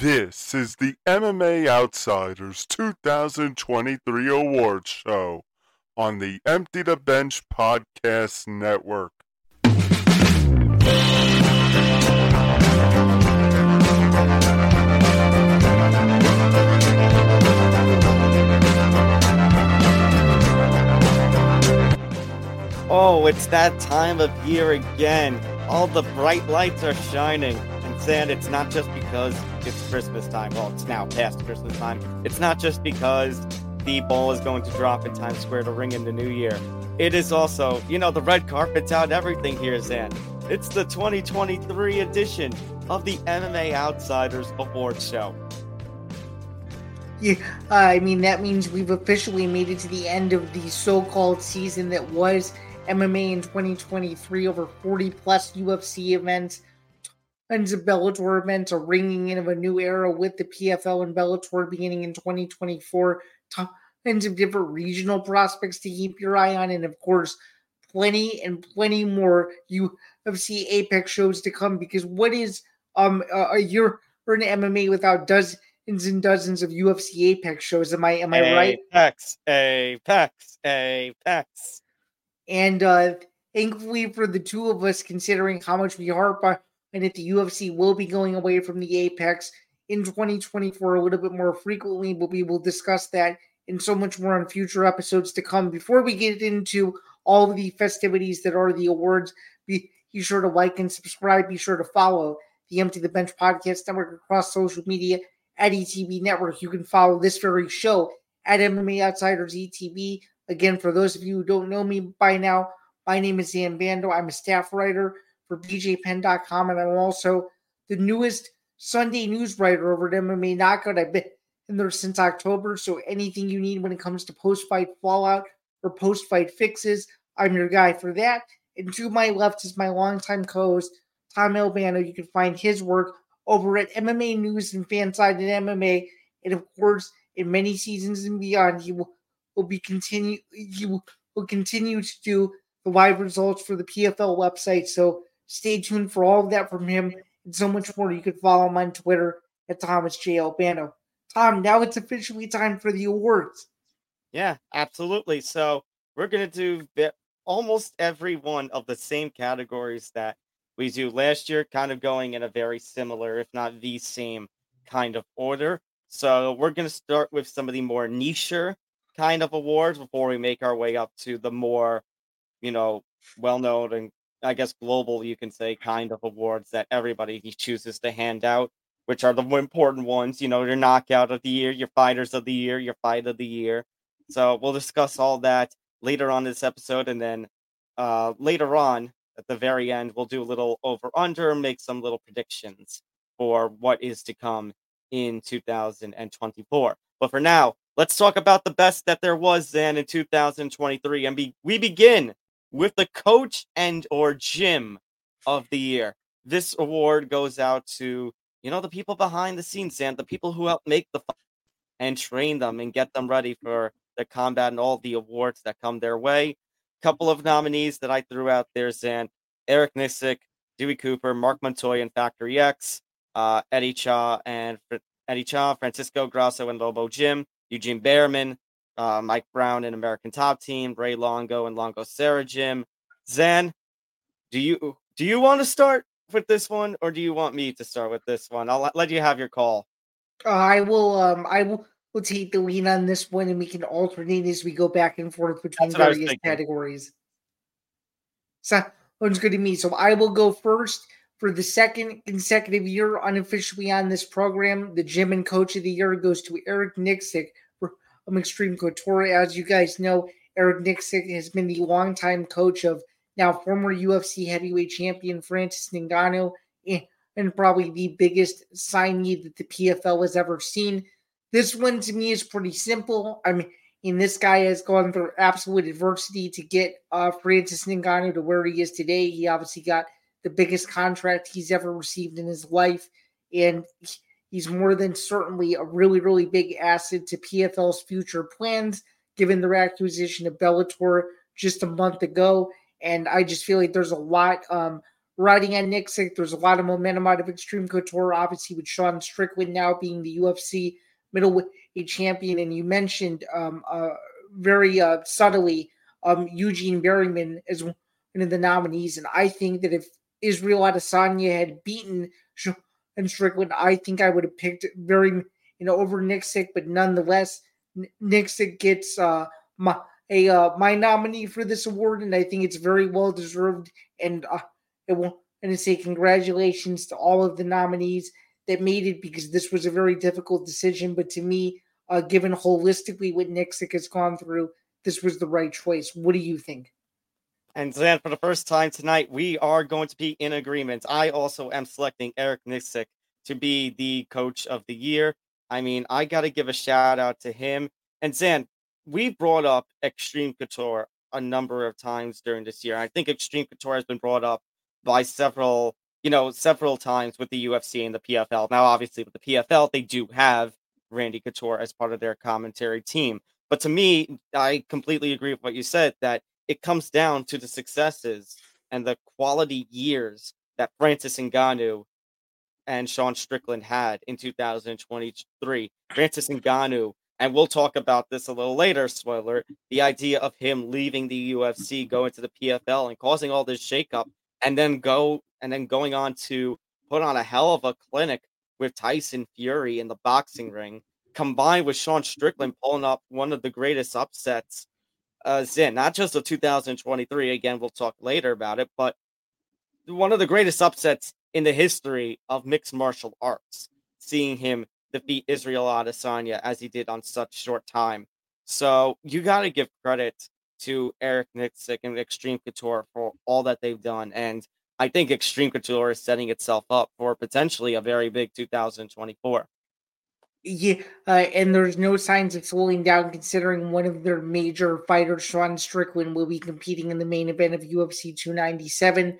This is the MMA Outsiders 2023 Awards Show on the Empty the Bench Podcast Network. Oh, it's that time of year again. All the bright lights are shining. Zain, it's not just because it's Christmas time. Well, it's now past Christmas time. It's not just because the ball is going to drop in Times Square to ring in the new year. It is also, you know, the red carpet's out, everything here, Zain. It's the 2023 edition of the MMA Outsiders Award Show. Yeah, I mean, that means we've officially made it to the end of the so called season that was MMA in 2023. Over 40 plus UFC events, of Bellator events, a ringing in of a new era with the PFL and Bellator beginning in 2024. Tons of different regional prospects to keep your eye on, and of course, plenty and plenty more UFC Apex shows to come. Because what is um a year for an MMA without dozens and dozens of UFC Apex shows? Am I am I right? Apex, Apex, Apex. And uh, thankfully for the two of us, considering how much we harp on it, the UFC will be going away from the Apex in 2024 a little bit more frequently, but we will discuss that and so much more on future episodes to come. Before we get into all the festivities that are the awards, be, be sure to like and subscribe. Be sure to follow the Empty the Bench podcast network across social media at ETB Network. You can follow this very show at MMA Outsiders ETB. Again, for those of you who don't know me by now, my name is Zain Bando. I'm a staff writer for BJPenn.com, and I'm also the newest Sunday news writer over at MMA Knockout. I've been in there since October, so anything you need when it comes to post fight fallout or post fight fixes, I'm your guy for that. And to my left is my longtime co host, Tom Albano. You can find his work over at MMA News and Fanside and MMA. And of course, in many seasons and beyond, he will will be continue he will, will continue to do the live results for the PFL website. So stay tuned for all of that from him and so much more. You can follow him on Twitter at Thomas J. Albano. Tom, now it's officially time for the awards. Yeah, absolutely. So we're gonna do almost every one of the same categories that we do last year, kind of going in a very similar, if not the same kind of order. So we're gonna start with some of the more niche kind of awards before we make our way up to the more, you know, well known and I guess global, you can say, kind of awards that everybody chooses to hand out, which are the important ones. You know, your knockout of the year, your fighters of the year, your fight of the year. So we'll discuss all that later on this episode, and then uh, later on at the very end, we'll do a little over under, make some little predictions for what is to come in 2024. But for now, let's talk about the best that there was then in 2023, and be, we begin with the coach and or gym of the year. This award goes out to you know the people behind the scenes, and the people who help make the and train them and get them ready for the combat and all the awards that come their way. Couple of nominees that I threw out there, Zain, Eric Nicksick, Dewey Cooper, Mark Montoya and Factory X, uh, Eddie Cha and Eddie Cha, Francisco Grasso and Lobo Gym, Eugene Bareman, uh, Mike Brown and American Top Team, Ray Longo and Longo Serra Gym. Zain, do you do you want to start with this one or do you want me to start with this one? I'll let you have your call. Uh, I will um I will will take the lead on this one and we can alternate as we go back and forth between various categories. Sounds good to me. So I will go first for the second consecutive year unofficially on this program. The gym and coach of the year goes to Eric Nicksick from Xtreme Couture. As you guys know, Eric Nicksick has been the longtime coach of now former UFC heavyweight champion Francis Ngannou and probably the biggest signee that the PFL has ever seen. This one to me is pretty simple. I mean, this guy has gone through absolute adversity to get uh, Francis Ngannou to where he is today. He obviously got the biggest contract he's ever received in his life, and he's more than certainly a really, really big asset to PFL's future plans, given their acquisition of Bellator just a month ago. And I just feel like there's a lot um, riding on Nicksick. There's a lot of momentum out of Xtreme Couture, obviously with Sean Strickland now being the UFC middleweight champion. And you mentioned um, uh, very uh, subtly um, Eugene Bareman as one of the nominees. And I think that if Israel Adesanya had beaten Sean Strickland, I think I would have picked very you know over Nicksick. But nonetheless, Nicksick gets uh, my a uh, my nominee for this award, and I think it's very well deserved. And uh, will and to say congratulations to all of the nominees that made it because this was a very difficult decision. But to me, uh, given holistically what Nicksick has gone through, this was the right choice. What do you think? And then for the first time tonight, we are going to be in agreement. I also am selecting Eric Nicksick to be the coach of the year. I mean, I got to give a shout out to him. And Zain, we brought up Xtreme Couture a number of times during this year. I think Xtreme Couture has been brought up by several, you know, several times with the UFC and the PFL. Now, obviously, with the PFL, they do have Randy Couture as part of their commentary team. But to me, I completely agree with what you said that it comes down to the successes and the quality years that Francis Ngannou and Sean Strickland had in 2023. Francis Ngannou and we'll talk about this a little later, spoiler, the idea of him leaving the UFC, going to the PFL and causing all this shakeup, and then go and then going on to put on a hell of a clinic with Tyson Fury in the boxing ring, combined with Sean Strickland pulling up one of the greatest upsets uh in not just of 2023. Again, we'll talk later about it, but one of the greatest upsets in the history of mixed martial arts. Seeing him defeat Israel Adesanya as he did on such short time. So you got to give credit to Eric Nicksick and Xtreme Couture for all that they've done. And I think Xtreme Couture is setting itself up for potentially a very big 2024. Yeah, uh, and there's no signs of slowing down considering one of their major fighters, Sean Strickland, will be competing in the main event of UFC 297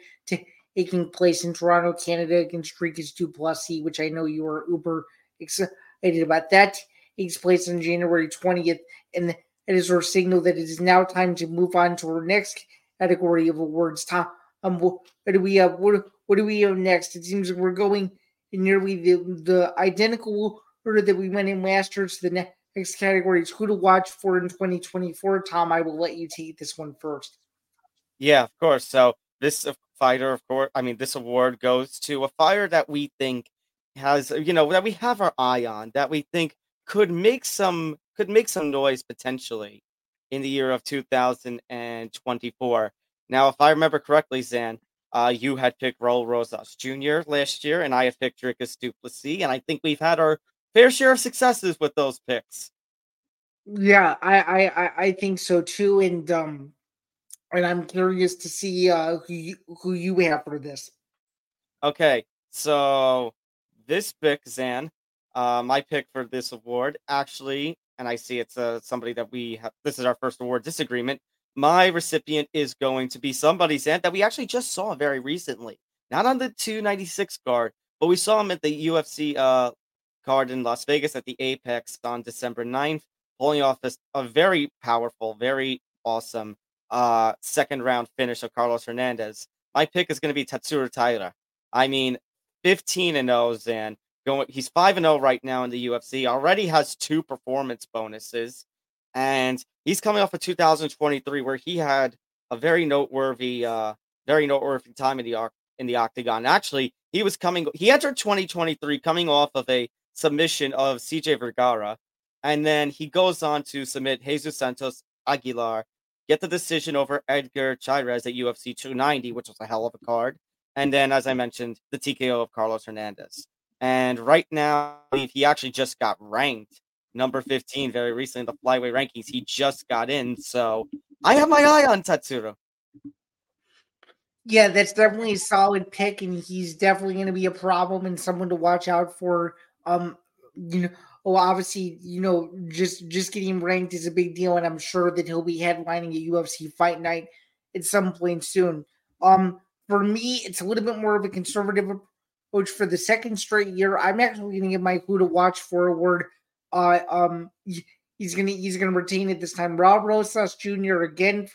taking place in Toronto, Canada against Dricus Du Plessis, which I know you are uber excited about that. Takes place on January 20th, and it is our signal that it is now time to move on to our next category of awards. Tom, um, what, do we have? What, what do we have next? It seems we're going nearly the, the identical order that we went in last year. So the next category is who to watch for in 2024. Tom, I will let you take this one first. Yeah, of course. So this fighter, of course, I mean, this award goes to a fighter that we think has you know that we have our eye on that we think could make some could make some noise potentially in the year of 2024. Now, if I remember correctly, Zain, uh, you had picked Raul Rosas Jr. last year, and I had picked Dricus Du Plessis, and I think we've had our fair share of successes with those picks. Yeah, I I I think so too, and um, and I'm curious to see uh who you, who you have for this. Okay, so this pick, Zain, uh, my pick for this award, actually, and I see it's uh, somebody that we have. This is our first award disagreement. My recipient is going to be somebody, Zain, that we actually just saw very recently. Not on the 296 card, but we saw him at the UFC uh, card in Las Vegas at the Apex on December 9th, pulling off a, a very powerful, very awesome uh, second round finish of Carlos Hernandez. My pick is going to be Tatsuro Taira. I mean, 15 and 0 Zain. Going he's 5 and 0 right now in the UFC. Already has two performance bonuses and he's coming off of 2023 where he had a very noteworthy uh very noteworthy time in the in the octagon. Actually, he was coming he entered 2023 coming off of a submission of CJ Vergara and then he goes on to submit Jesus Santos Aguilar, get the decision over Edgar Chairez at UFC 290, which was a hell of a card. And then, as I mentioned, the TKO of Carlos Hernandez. And right now, he actually just got ranked number 15 very recently in the flyweight rankings. He just got in. So I have my eye on Tatsuro. Yeah, that's definitely a solid pick, and he's definitely going to be a problem and someone to watch out for. Um, you know, well, obviously, you know, just just getting ranked is a big deal, and I'm sure that he'll be headlining a UFC fight night at some point soon. Um, for me, it's a little bit more of a conservative approach for the second straight year. I'm actually going to give my who to watch for award. Uh, um, he's gonna he's gonna retain it this time. Raul Rosas Jr. again.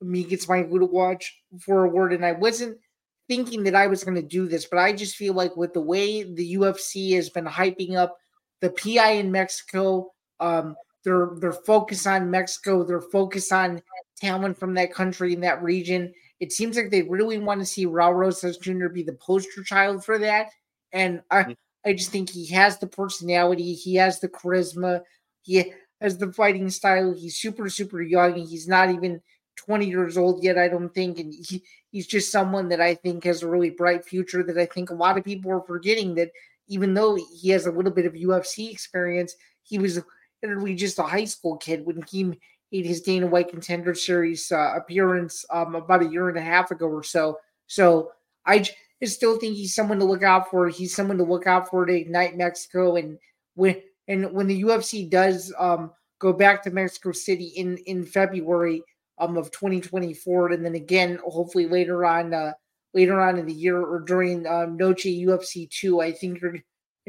Me gets my who to watch for award, and I wasn't thinking that I was going to do this, but I just feel like with the way the UFC has been hyping up the PI in Mexico, um, their their focus on Mexico, their focus on talent from that country in that region. It seems like they really want to see Raul Rosas Jr. be the poster child for that. And I, mm-hmm. I just think he has the personality, he has the charisma, he has the fighting style. He's super, super young. He's not even 20 years old yet, I don't think. And he, he's just someone that I think has a really bright future that I think a lot of people are forgetting that even though he has a little bit of UFC experience, he was literally just a high school kid when he made his Dana White Contender Series uh, appearance um, about a year and a half ago or so. So I just still think he's someone to look out for. He's someone to look out for to ignite Mexico. And when and when the UFC does um, go back to Mexico City in in February um, of 2024, and then again hopefully later on uh, later on in the year or during um, Noche UFC 2, I think you're going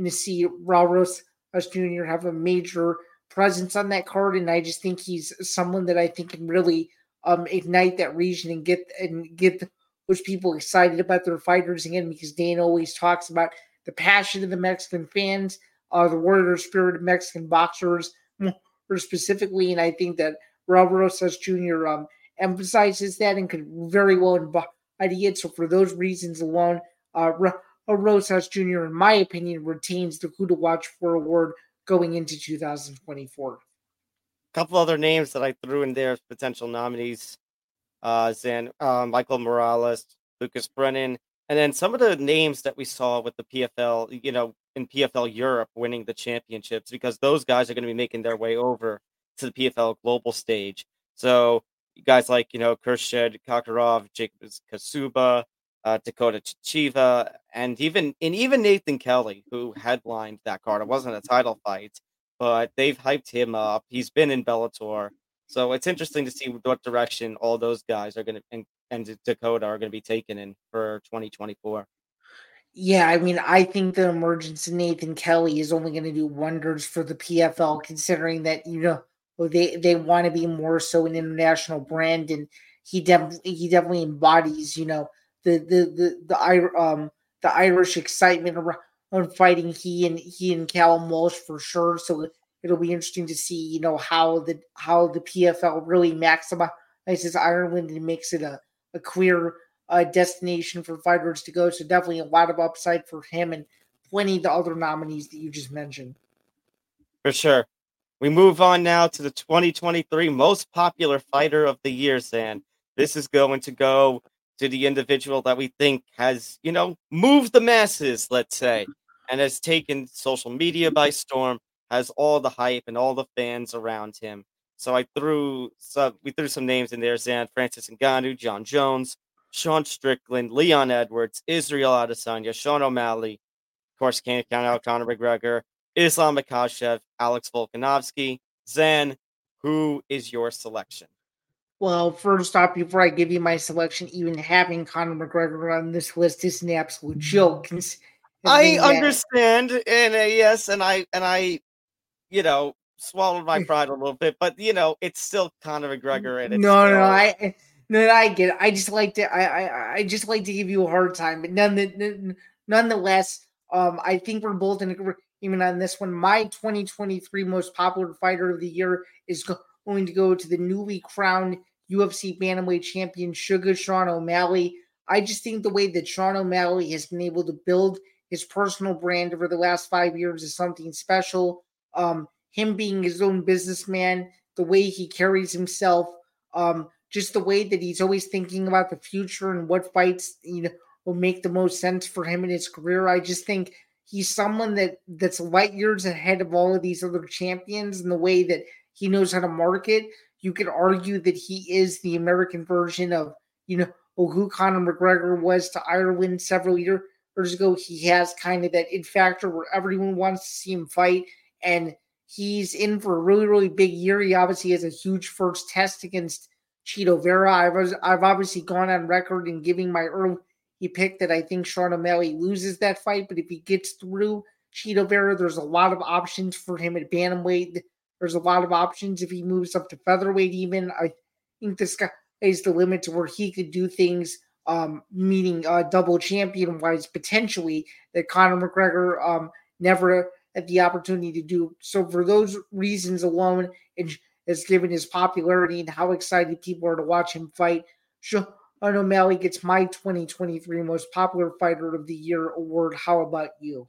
to see Raul Rosas Jr. have a major presence on that card, and I just think he's someone that I think can really um, ignite that region and get and get those people excited about their fighters again. Because Dana always talks about the passion of the Mexican fans, uh, the warrior spirit of Mexican boxers, more specifically, and I think that Raul Rosas Jr. Um, emphasizes that and could very well embody it. So for those reasons alone, uh, Rosas Jr. in my opinion retains the Who to Watch for award going into 2024. A couple other names that I threw in there as potential nominees: uh, Zain, uh, Michael Morales, Lucas Brennan, and then some of the names that we saw with the PFL, you know, in PFL Europe winning the championships, because those guys are going to be making their way over to the PFL global stage. So guys like you know Khurshid Kakhramonov, Jakub Kaszuba, uh, Dakota Ditcheva, and even and even Nathan Kelly, who headlined that card. It wasn't a title fight, but they've hyped him up. He's been in Bellator, so it's interesting to see what direction all those guys are going to and, and Dakota are going to be taken in for 2024. Yeah, I mean, I think the emergence of Nathan Kelly is only going to do wonders for the PFL, considering that you know they they want to be more so an international brand, and he definitely he definitely embodies you know the the the the um the Irish excitement around fighting he and he and Callum Walsh for sure. So it'll be interesting to see you know how the how the PFL really maximizes Ireland and makes it a a queer uh, destination for fighters to go. So definitely a lot of upside for him and plenty of the other nominees that you just mentioned. For sure. We move on now to the 2023 most popular fighter of the year, Zain. This is going to go to the individual that we think has, you know, moved the masses, let's say, and has taken social media by storm, has all the hype and all the fans around him. So I threw some, we threw some names in there: Zain, Francis Ngannou, Jon Jones, Sean Strickland, Leon Edwards, Israel Adesanya, Sean O'Malley, of course, can't count out Conor McGregor, Islam Makhachev, Alex Volkanovski. Zain, who is your selection? Well, first off, before I give you my selection, even having Conor McGregor on this list is an absolute joke. I understand, and uh, yes, and I and I, you know, swallowed my pride a little bit, but you know, it's still Conor McGregor, and no, still... no, I, no, I get it. I just like to, I, I, I just like to give you a hard time, but none, the, nonetheless, um, I think we're both in agreement on this one. My 2023 most popular fighter of the year is going to go to the newly crowned UFC bantamweight champion Sugar Sean O'Malley. I just think the way that Sean O'Malley has been able to build his personal brand over the last five years is something special. Um, him being his own businessman, the way he carries himself, um, just the way that he's always thinking about the future and what fights you know will make the most sense for him in his career. I just think he's someone that that's light years ahead of all of these other champions in the way that he knows how to market. You could argue that he is the American version of, you know, who Conor McGregor was to Ireland several years ago. He has kind of that in factor where everyone wants to see him fight, and he's in for a really, really big year. He obviously has a huge first test against Chito Vera. I was, I've obviously gone on record in giving my early pick that I think Sean O'Malley loses that fight, but if he gets through Chito Vera, there's a lot of options for him at bantamweight there's a lot of options if he moves up to featherweight, even. I think this guy is the limit to where he could do things um, meaning uh, double champion wise potentially that Conor McGregor um, never had the opportunity to do. So for those reasons alone, and has given his popularity and how excited people are to watch him fight, Sean O'Malley gets my 2023 Most Popular Fighter of the Year award. How about you?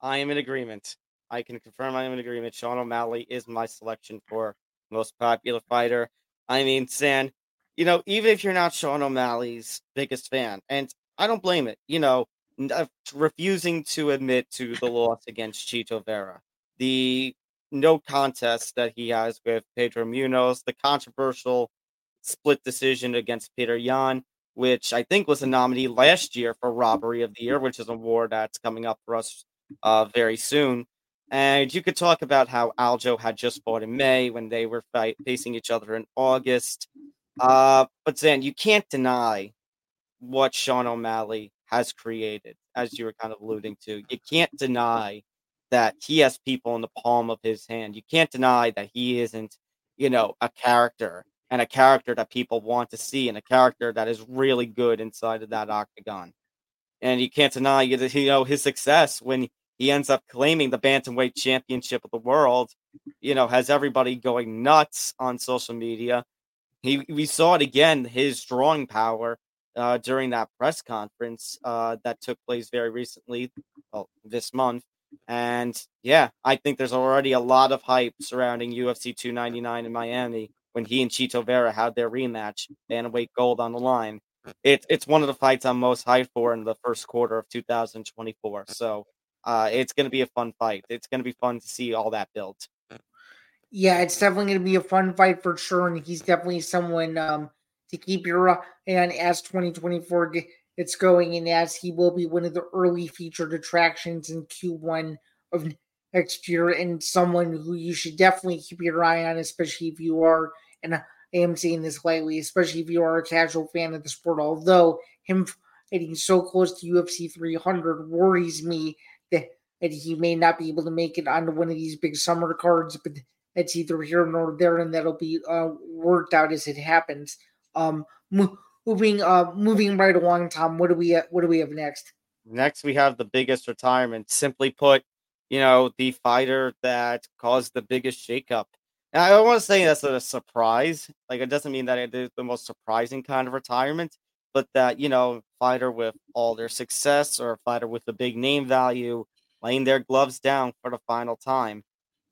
I am in agreement. I can confirm I am in agreement. Sean O'Malley is my selection for Most Popular Fighter. I mean, San, you know, even if you're not Sean O'Malley's biggest fan, and I don't blame it, you know, uh, refusing to admit to the loss against Chito Vera, the no contest that he has with Pedro Munhoz, the controversial split decision against Petr Yan, which I think was a nominee last year for Robbery of the Year, which is an award that's coming up for us uh, very soon. And you could talk about how Aljo had just fought in May when they were fight, facing each other in August. Uh, but then you can't deny what Sean O'Malley has created, as you were kind of alluding to. You can't deny that he has people in the palm of his hand. You can't deny that he isn't, you know, a character and a character that people want to see and a character that is really good inside of that octagon. And you can't deny, you know, his success when he ends up claiming the bantamweight championship of the world. You know, has everybody going nuts on social media. He we saw it again, his drawing power uh, during that press conference uh, that took place very recently, well, this month. And yeah, I think there's already a lot of hype surrounding UFC 299 in Miami when he and Chito Vera had their rematch, bantamweight gold on the line. It, it's one of the fights I'm most hyped for in the first quarter of 2024. So uh, it's going to be a fun fight. It's going to be fun to see all that built. Yeah, it's definitely going to be a fun fight for sure, and he's definitely someone um, to keep your eye on as 2024 gets going, and as he will be one of the early featured attractions in Q1 of next year, and someone who you should definitely keep your eye on, especially if you are, and I am saying this lightly, especially if you are a casual fan of the sport. Although him getting so close to UFC 300 worries me that, that he may not be able to make it onto one of these big summer cards, but it's either here nor there, and that'll be uh, worked out as it happens. Um, moving, uh, moving right along, Tom. What do we, uh, what do we have next? Next, we have the biggest retirement. Simply put, you know, the fighter that caused the biggest shakeup. And I don't want to say that's a surprise. Like, it doesn't mean that it is the most surprising kind of retirement, but that, you know, fighter with all their success or a fighter with a big name value laying their gloves down for the final time.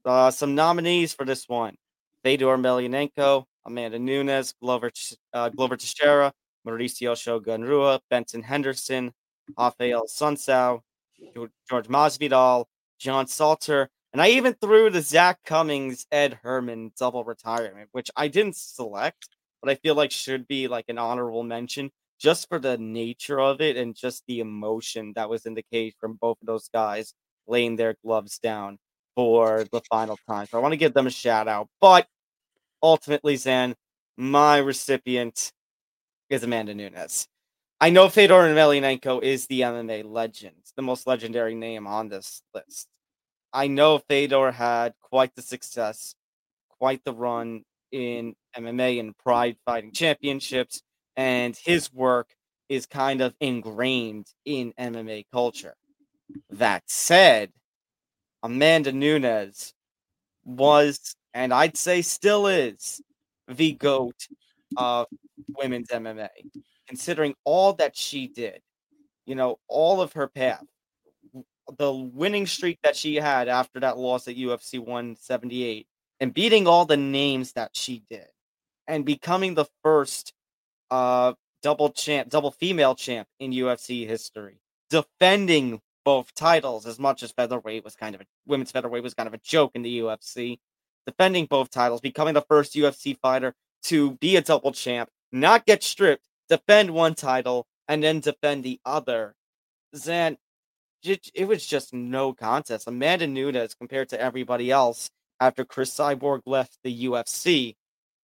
Uh, some nominees for this one Fedor Emelianenko, Amanda Nunes, Glover, uh, Glover Teixeira, Mauricio Shogun Rua, Benson Henderson, Raphael Assunção, George Masvidal, John Salter, and I even threw the Zak Cummings, Ed Herman double retirement, which I didn't select, but I feel like should be like an honorable mention just for the nature of it and just the emotion that was in the cage from both of those guys laying their gloves down for the final time. So I want to give them a shout out. But ultimately, Zain, my recipient is Amanda Nunes. I know Fedor Emelianenko is the MMA legend, the most legendary name on this list. I know Fedor had quite the success, quite the run in MMA and Pride Fighting Championships, and his work is kind of ingrained in MMA culture. That said, Amanda Nunes was, and I'd say still is, the GOAT of women's MMA, considering all that she did, you know, all of her path, the winning streak that she had after that loss at UFC 178, and beating all the names that she did, and becoming the first uh, double champ, double female champ in UFC history, defending both titles as much as featherweight was kind of a women's featherweight was kind of a joke in the UFC. Defending both titles, becoming the first UFC fighter to be a double champ, not get stripped, defend one title, and then defend the other. Then it, was just no contest. Amanda Nunes compared to everybody else after Cris Cyborg left the UFC.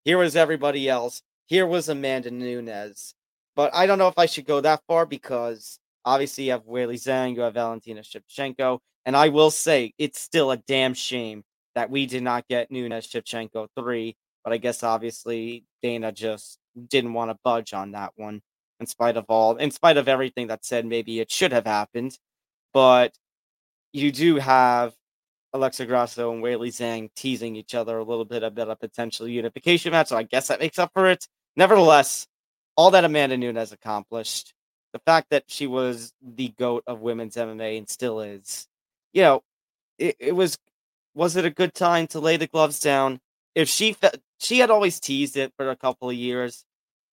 Here was everybody else. Here was Amanda Nunes. But I don't know if I should go that far because Obviously, you have Weili Zhang, you have Valentina Shevchenko, and I will say it's still a damn shame that we did not get Nunes Shevchenko three. But I guess obviously Dana just didn't want to budge on that one. in spite of all, in spite of everything that said maybe it should have happened. But you do have Alexa Grasso and Weili Zhang teasing each other a little bit about a potential unification match. So I guess that makes up for it. Nevertheless, all that Amanda Nunes accomplished, the fact that she was the goat of women's MMA and still is, you know, it, it was was it a good time to lay the gloves down? If she fe- she had always teased it for a couple of years,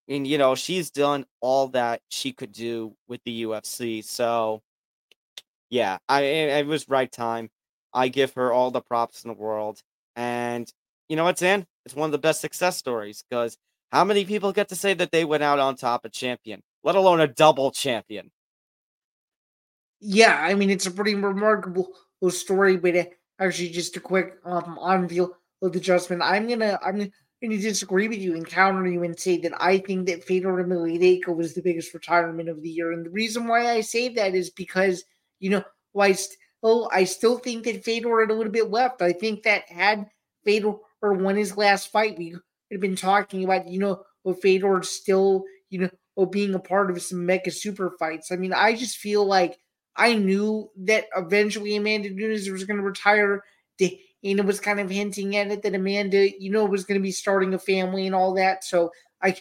and you know she's done all that she could do with the UFC. So yeah, I it was right time. I give her all the props in the world. And you know what, Dan? It's one of the best success stories because how many people get to say that they went out on top a champion, let alone a double champion? Yeah, I mean it's a pretty remarkable story, but uh, actually just a quick um on field adjustment. I'm gonna I'm gonna disagree with you and counter you and say that I think that Fedor Emelianenko was the biggest retirement of the year. And the reason why I say that is because, you know, why st- Oh, I still think that Fedor had a little bit left. I think that had Fedor won his last fight, we had been talking about, you know, Fedor still, you know, oh, being a part of some mega super fights. I mean, I just feel like I knew that eventually Amanda Nunes was going to retire. It was kind of hinting at it that Amanda, you know, was going to be starting a family and all that. So I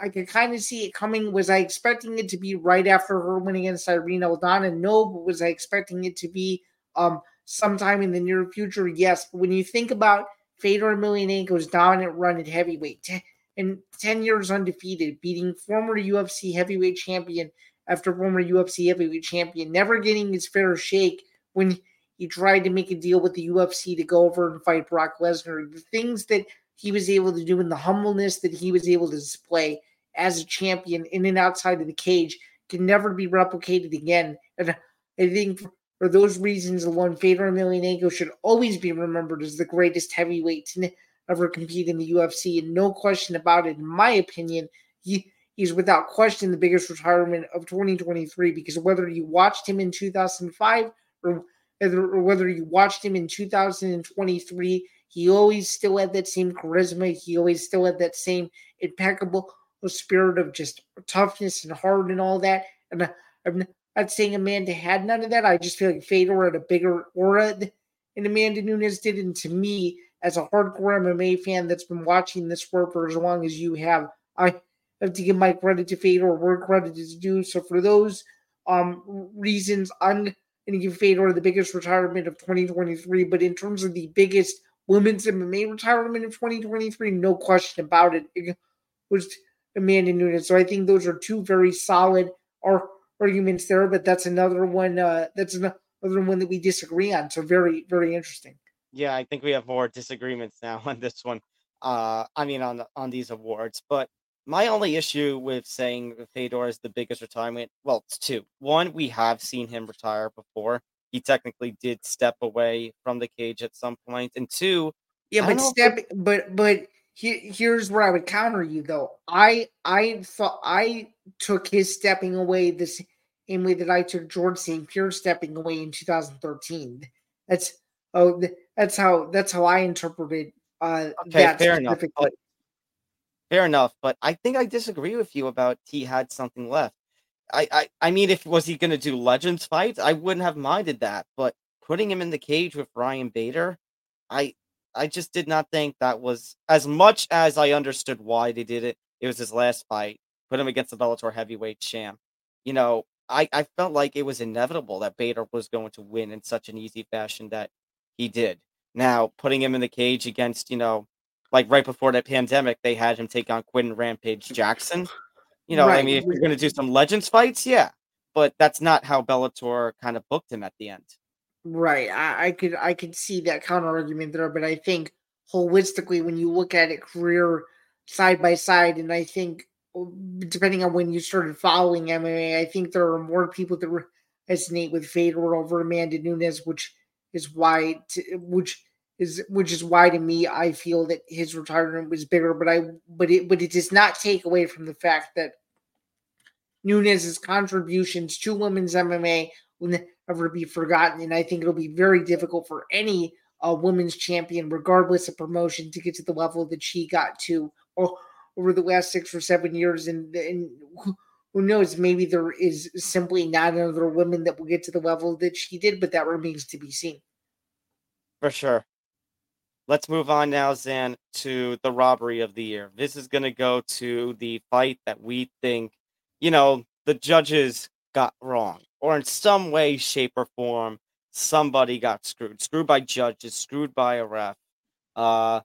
I could kind of see it coming. Was I expecting it to be right after her win against Irene Aldana? No, but was I expecting it to be um sometime in the near future? Yes. But when you think about Fedor Emelianenko's dominant run at heavyweight and 10 years undefeated, beating former UFC heavyweight champion after former UFC heavyweight champion, never getting his fair shake when he tried to make a deal with the UFC to go over and fight Brock Lesnar. The things that he was able to do and the humbleness that he was able to display as a champion in and outside of the cage can never be replicated again. And I think for those reasons alone, Fedor Emelianenko should always be remembered as the greatest heavyweight to ever compete in the UFC. And no question about it, in my opinion, he, he's without question the biggest retirement of 2023 because whether you watched him in 2005 or, or whether you watched him in 2023, he always still had that same charisma. He always still had that same impeccable spirit of just toughness and heart and all that. And I'm not saying Amanda had none of that. I just feel like Fedor had a bigger aura than Amanda Nunes did. And to me, as a hardcore MMA fan that's been watching this sport for as long as you have, I have to give my credit to Fedor where credit is due. So for those um reasons, I'm going to give Fedor the biggest retirement of 2023. But in terms of the biggest women's MMA retirement in 2023, no question about it. It was Amanda Nunes. So I think those are two very solid arguments there, but that's another one. Uh, that's another one that we disagree on. So very, very interesting. Yeah, I think we have more disagreements now on this one. Uh, I mean, on on these awards, but my only issue with saying Fedor is the biggest retirement, well, it's two. One, we have seen him retire before he technically did step away from the cage at some point. And two, yeah, but step, it, but but he, here's where I would counter you though. I I thought I took his stepping away the same way that I took Georges St. Pierre stepping away in 2013. That's oh that's how that's how I interpreted uh okay, that fair enough. Fair enough, but I think I disagree with you about he had something left. I, I, I mean, if was he going to do Legends fights, I wouldn't have minded that. But putting him in the cage with Ryan Bader, I, I just did not think that was as much as I understood why they did it. It was his last fight. Put him against the Bellator heavyweight champ. You know, I, I felt like it was inevitable that Bader was going to win in such an easy fashion that he did. Now, putting him in the cage against, you know, like right before that pandemic, they had him take on Quinton Rampage Jackson. You know, right. I mean, if you're going to do some Legends fights, yeah, but that's not how Bellator kind of booked him at the end. Right. I, I could I could see that counter argument there, but I think holistically, when you look at it career side by side, and I think uh, depending on when you started following MMA, I think there are more people that resonate with Fedor over Amanda Nunes, which is why which is which is why to me I feel that his retirement was bigger, but I but it but it does not take away from the fact that Nunes's contributions to women's MMA will never be forgotten, and I think it'll be very difficult for any uh, women's champion, regardless of promotion, to get to the level that she got to or, over the last six or seven years, and, and who knows? Maybe there is simply not another woman that will get to the level that she did, but that remains to be seen. For sure. Let's move on now, Zain, to the robbery of the year. This is going to go to the fight that we think, you know, the judges got wrong, or in some way, shape, or form, somebody got screwed. Screwed by judges, screwed by a ref. Uh,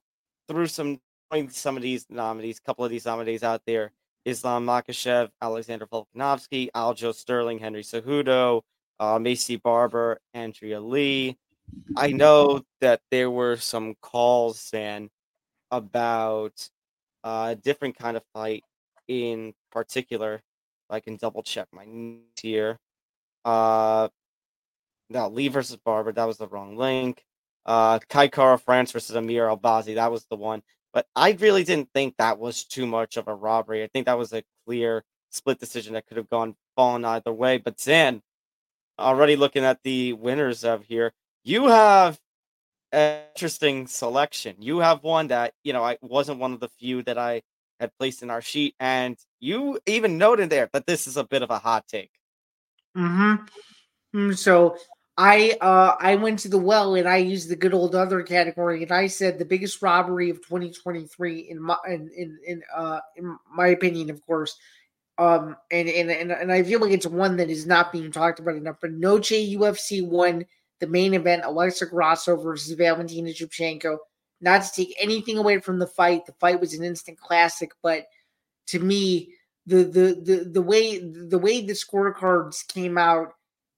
through some some of these nominees, a couple of these nominees out there. Islam Makhachev, Alexander Volkanovski, Aljo Sterling, Henry Cejudo, uh, Maycee Barber, Andrea Lee. I know that there were some calls and about a different kind of fight in particular. I can double check my notes here. Uh, no, Lee versus Barber, that was the wrong link. Uh, Kai Kara-France versus Amir Albazi, that was the one. But I really didn't think that was too much of a robbery. I think that was a clear split decision that could have gone fallen either way. But Zain, already looking at the winners of here, you have an interesting selection. You have one that, you know, I wasn't one of the few that I had placed in our sheet. And you even noted there that this is a bit of a hot take. Mm-hmm. So I uh I went to the well and I used the good old other category and I said the biggest robbery of 2023 in my in in, in uh in my opinion of course um and, and and and I feel like it's one that is not being talked about enough but Noche UFC one the main event Alexa Grasso versus Valentina Shevchenko not to take anything away from the fight the fight was an instant classic but to me the the the the way the way the scorecards came out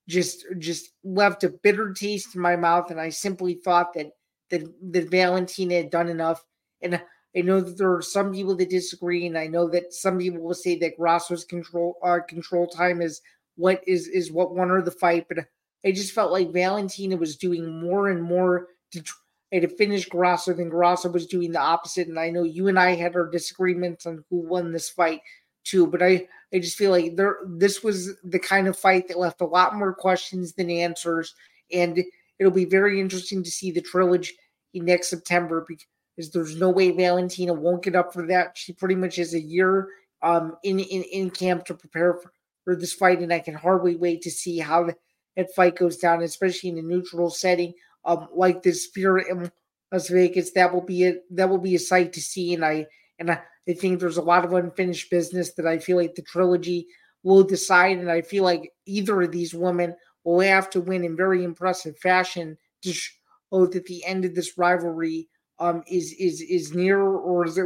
just just left a bitter taste in my mouth, and I simply thought that that that Valentina had done enough. And I know that there are some people that disagree, and I know that some people will say that Grasso's control uh, control time is what is is what won her the fight. But I just felt like Valentina was doing more and more to try to finish Grasso than Grasso was doing the opposite. And I know you and I had our disagreements on who won this fight too, but I I just feel like there this was the kind of fight that left a lot more questions than answers, and it'll be very interesting to see the trilogy next September because there's no way Valentina won't get up for that. She pretty much has a year um in in, in camp to prepare for, for this fight, and I can hardly wait to see how that fight goes down, especially in a neutral setting um like this Sphere in Las Vegas. That will be a that will be a sight to see, and I and I I think there's a lot of unfinished business that I feel like the trilogy will decide. And I feel like either of these women will have to win in very impressive fashion to show that the end of this rivalry um, is is is near or is,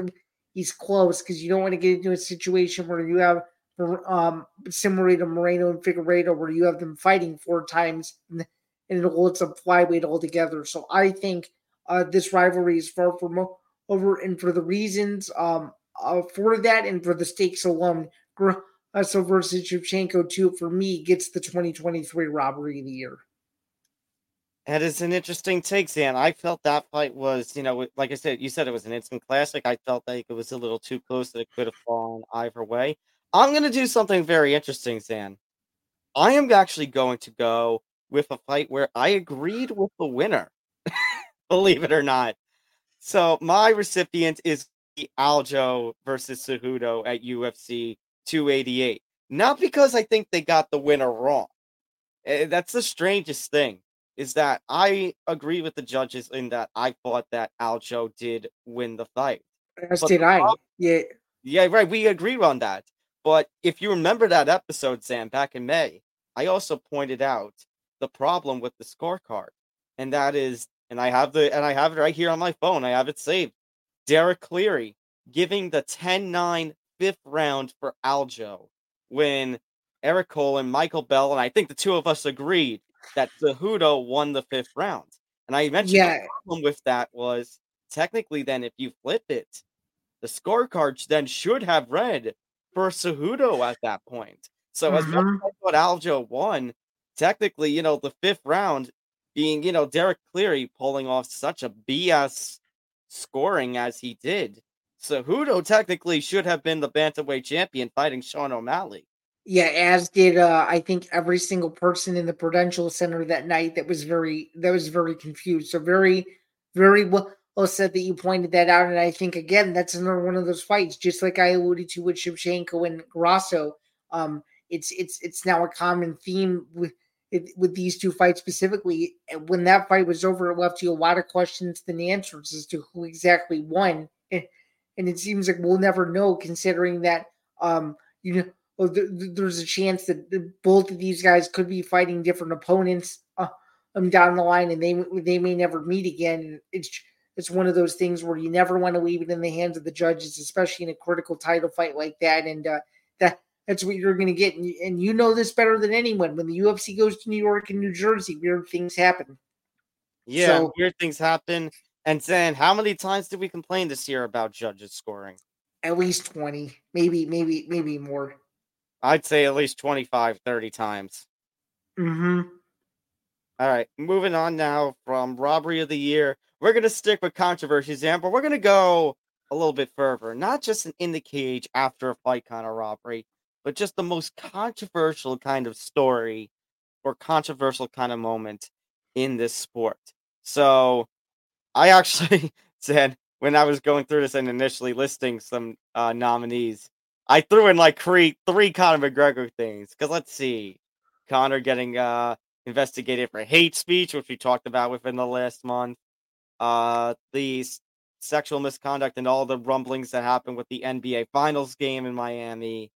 is close because you don't want to get into a situation where you have um, similar to Moreno and Figueiredo where you have them fighting four times and, it holds up flyweight altogether. So I think uh, this rivalry is far from over, and for the reasons um, uh, for that and for the stakes alone, Grasso versus Shevchenko two for me gets the 2023 robbery of the year. That is an interesting take, Zain. I felt that fight was, you know, like I said, you said it was an instant classic. I felt like it was a little too close that it could have fallen either way. I'm going to do something very interesting, Zain. I am actually going to go with a fight where I agreed with the winner, believe it or not. So my recipient is Aljo versus Cejudo at UFC 288. Not because I think they got the winner wrong. Eh, that's the strangest thing is that I agree with the judges in that I thought that Aljo did win the fight. As but did I. Yeah. Yeah, right. We agreed on that. But if you remember that episode, Sam, back in May, I also pointed out the problem with the scorecard. And that is, and I have the and I have it right here on my phone. I have it saved. Derek Cleary giving the 10 9 fifth round for Aljo when Eric Cole and Michael Bell, and I think the two of us agreed that Cejudo won the fifth round. And I mentioned yeah. the problem with that was technically then if you flip it, the scorecards then should have read for Cejudo at that point. So mm-hmm. as much as thought Aljo won, technically, you know, the fifth round being, you know, Derek Cleary pulling off such a BS scoring as he did. Cejudo technically should have been the bantamweight champion fighting Sean O'Malley. Yeah, as did uh, I think every single person in the Prudential Center that night. That was very that was very confused. So very very well, said that you pointed that out. And I think again that's another one of those fights, just like I alluded to with Shevchenko and Grasso. Um, it's it's it's now a common theme with with these two fights specifically. When that fight was over, it left you a lot of questions than answers as to who exactly won. And, and it seems like we'll never know, considering that um, you know well, th- there's a chance that both of these guys could be fighting different opponents uh, um, down the line, and they they may never meet again. It's it's one of those things where you never want to leave it in the hands of the judges, especially in a critical title fight like that. And uh, that that's what you're going to get. And, and you know this better than anyone. When the UFC goes to New York and New Jersey, weird things happen. Yeah, so, weird things happen. And then, how many times did we complain this year about judges scoring? At least 20, maybe, maybe, maybe more. I'd say at least 25, 30 times. Mm-hmm. All right, moving on now from robbery of the year. We're going to stick with controversies, and but we're going to go a little bit further. Not just in the cage after a fight kind of robbery, but just the most controversial kind of story or controversial kind of moment in this sport. So I actually said when I was going through this and initially listing some uh, nominees, I threw in like three three Conor McGregor things. Because let's see, Conor getting uh, investigated for hate speech, which we talked about within the last month. Uh, the sexual misconduct and all the rumblings that happened with the NBA Finals game in Miami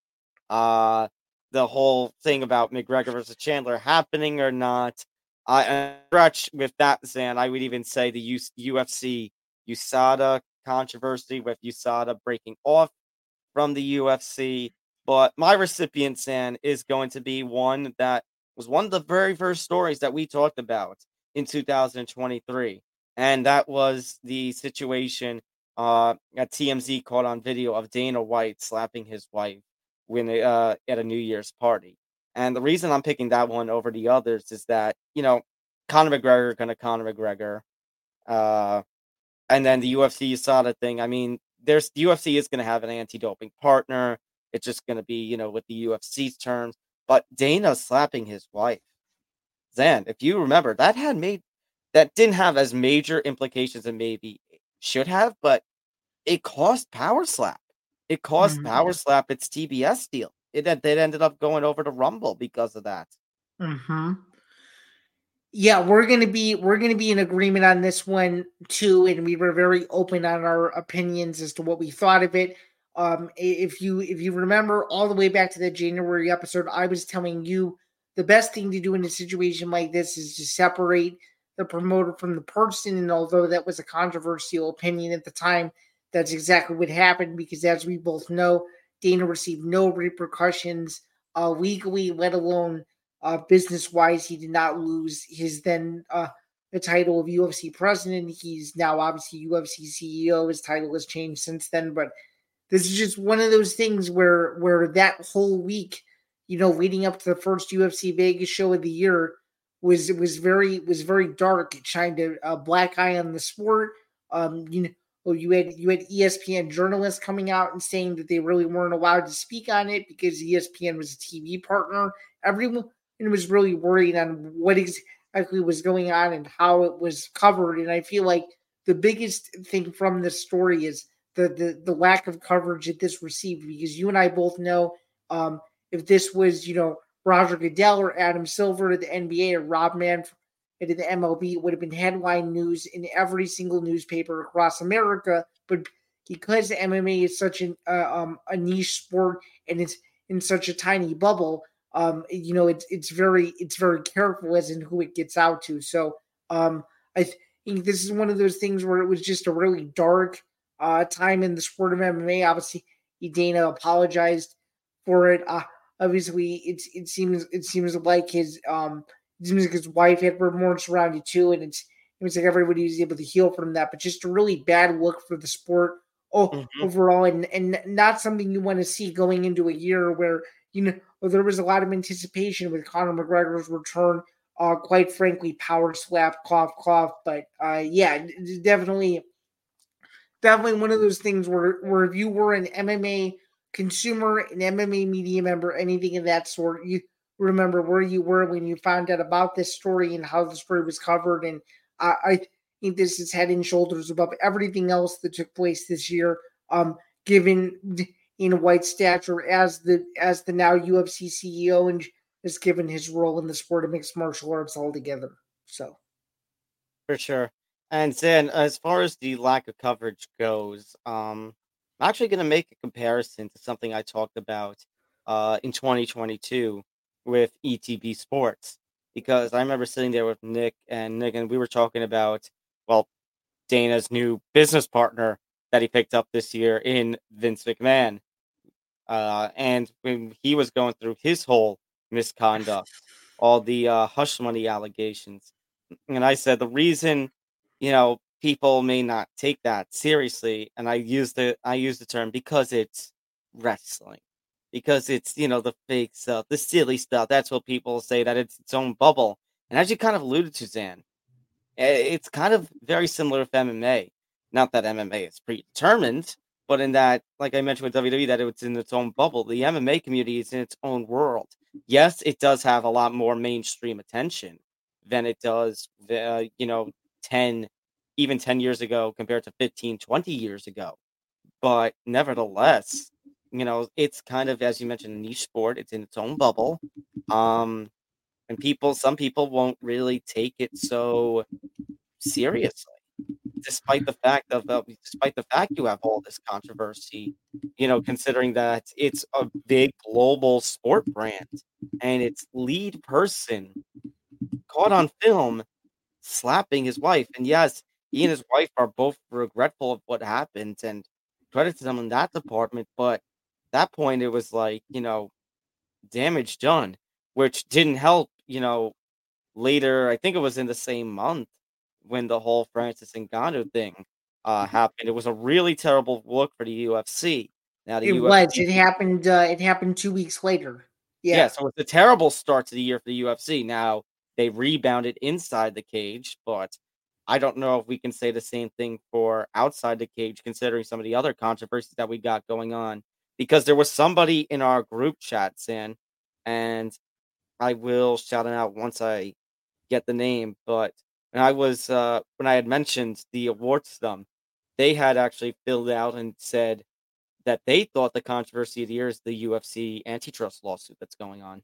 uh, the whole thing about McGregor versus Chandler happening or not. I stretch with that, Zain. I would even say the UFC USADA controversy with USADA breaking off from the UFC. But my recipient, Zain, is going to be one that was one of the very first stories that we talked about in 2023. And that was the situation uh, at TMZ caught on video of Dana White slapping his wife when uh, at a New Year's party. And the reason I'm picking that one over the others is that you know Conor McGregor gonna Conor McGregor, uh, and then the UFC USADA thing. I mean, there's the UFC is gonna have an anti-doping partner. It's just gonna be you know with the UFC's terms. But Dana slapping his wife, Zain, if you remember, that had made that didn't have as major implications as maybe should have, but it cost Power Slap. It cost mm-hmm. Power Slap its TBS deal. It they ended up going over to Rumble because of that. Hmm. Yeah, we're gonna be we're gonna be in agreement on this one too, and we were very open on our opinions as to what we thought of it. Um, if you if you remember all the way back to the January episode, I was telling you the best thing to do in a situation like this is to separate the promoter from the person. And although that was a controversial opinion at the time, that's exactly what happened because, as we both know, Dana received no repercussions uh, legally, let alone uh, business wise. He did not lose his then uh, the title of UFC president. He's now obviously UFC CEO. His title has changed since then, but this is just one of those things where where that whole week, you know, leading up to the first UFC Vegas show of the year was was very was very dark. It shined a, a black eye on the sport. Um, you know, well, you had you had ESPN journalists coming out and saying that they really weren't allowed to speak on it because ESPN was a TV partner. Everyone was really worried on what exactly was going on and how it was covered. And I feel like the biggest thing from this story is the the, the lack of coverage that this received because you and I both know um, if this was you know Roger Goodell or Adam Silver to the NBA or Rob Manfred in the MLB, would have been headline news in every single newspaper across America. But because MMA is such an, uh, um, a niche sport and it's in such a tiny bubble, um, you know, it's it's very it's very careful as in who it gets out to. So um, I think this is one of those things where it was just a really dark uh, time in the sport of MMA. Obviously, Dana apologized for it. Uh, obviously, it's it seems it seems like his um it seems like his wife had remorse around it too, and it's it was like everybody was able to heal from that. But just a really bad look for the sport oh, mm-hmm. overall, and and not something you want to see going into a year where you know there was a lot of anticipation with Conor McGregor's return. Uh, quite frankly, power slap, cough, cough. But uh, yeah, definitely, definitely one of those things where where if you were an MMA consumer, an MMA media member, anything of that sort, you remember where you were when you found out about this story and how the story was covered. And I, think this is head and shoulders above everything else that took place this year. Um, given in White stature as the as the now UFC CEO and has given his role in the sport of mixed martial arts altogether. So, for sure. And then, as far as the lack of coverage goes, um, I'm actually going to make a comparison to something I talked about uh, in 2022 with ETB Sports because I remember sitting there with Nick and Nick, and we were talking about well, Dana's new business partner that he picked up this year in Vince McMahon. Uh, and when he was going through his whole misconduct, all the uh, hush money allegations, and I said the reason, you know, people may not take that seriously, and I use the I use the term because it's wrestling, because it's you know the fake stuff, the silly stuff. That's what people say that it's its own bubble. And as you kind of alluded to, Zain, it's kind of very similar with MMA. Not that MMA is predetermined, but in that, like I mentioned with WWE, that it's in its own bubble. The MMA community is in its own world. Yes, it does have a lot more mainstream attention than it does, uh, you know, 10, even 10 years ago compared to 15, 20 years ago. But nevertheless, you know, it's kind of, as you mentioned, a niche sport. It's in its own bubble. Um, and people, some people won't really take it so seriously despite the fact of uh, despite the fact you have all this controversy you know considering that it's a big global sport brand and its lead person caught on film slapping his wife and yes he and his wife are both regretful of what happened and credit to them in that department but that point it was like you know damage done which didn't help you know later i think it was in the same month when the whole Francis Ngannou thing uh, mm-hmm. happened. It was a really terrible look for the UFC. Now the it UFC, was. It happened. Uh, it happened two weeks later. Yeah. yeah. So it's a terrible start to the year for the UFC. Now they rebounded inside the cage, but I don't know if we can say the same thing for outside the cage, considering some of the other controversies that we got going on. Because there was somebody in our group chat, Zain, and I will shout it out once I get the name, but and I was uh, when I had mentioned the awards to them, they had actually filled out and said that they thought the controversy of the year is the UFC antitrust lawsuit that's going on.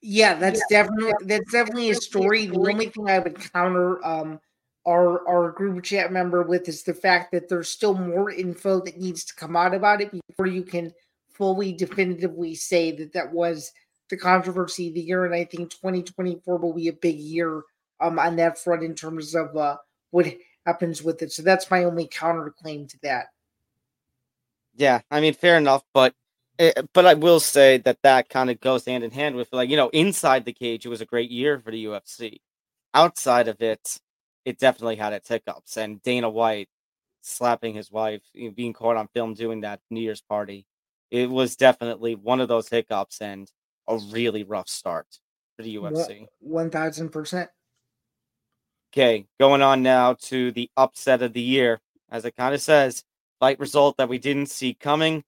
Yeah, that's yeah, definitely that's definitely a story. The only thing I would counter um our our group chat member with is the fact that there's still more info that needs to come out about it before you can fully definitively say that that was the controversy of the year. And I think 2024 will be a big year um, on that front in terms of uh, what happens with it. So that's my only counterclaim to that. Yeah, I mean, fair enough, but eh, but I will say that that kind of goes hand in hand with like you know inside the cage it was a great year for the UFC. Outside of it, it definitely had its hiccups, and Dana White slapping his wife, being caught on film doing that New Year's party, it was definitely one of those hiccups and a really rough start for the UFC. One thousand percent. Okay, going on now to the upset of the year. As it kind of says, fight result that we didn't see coming.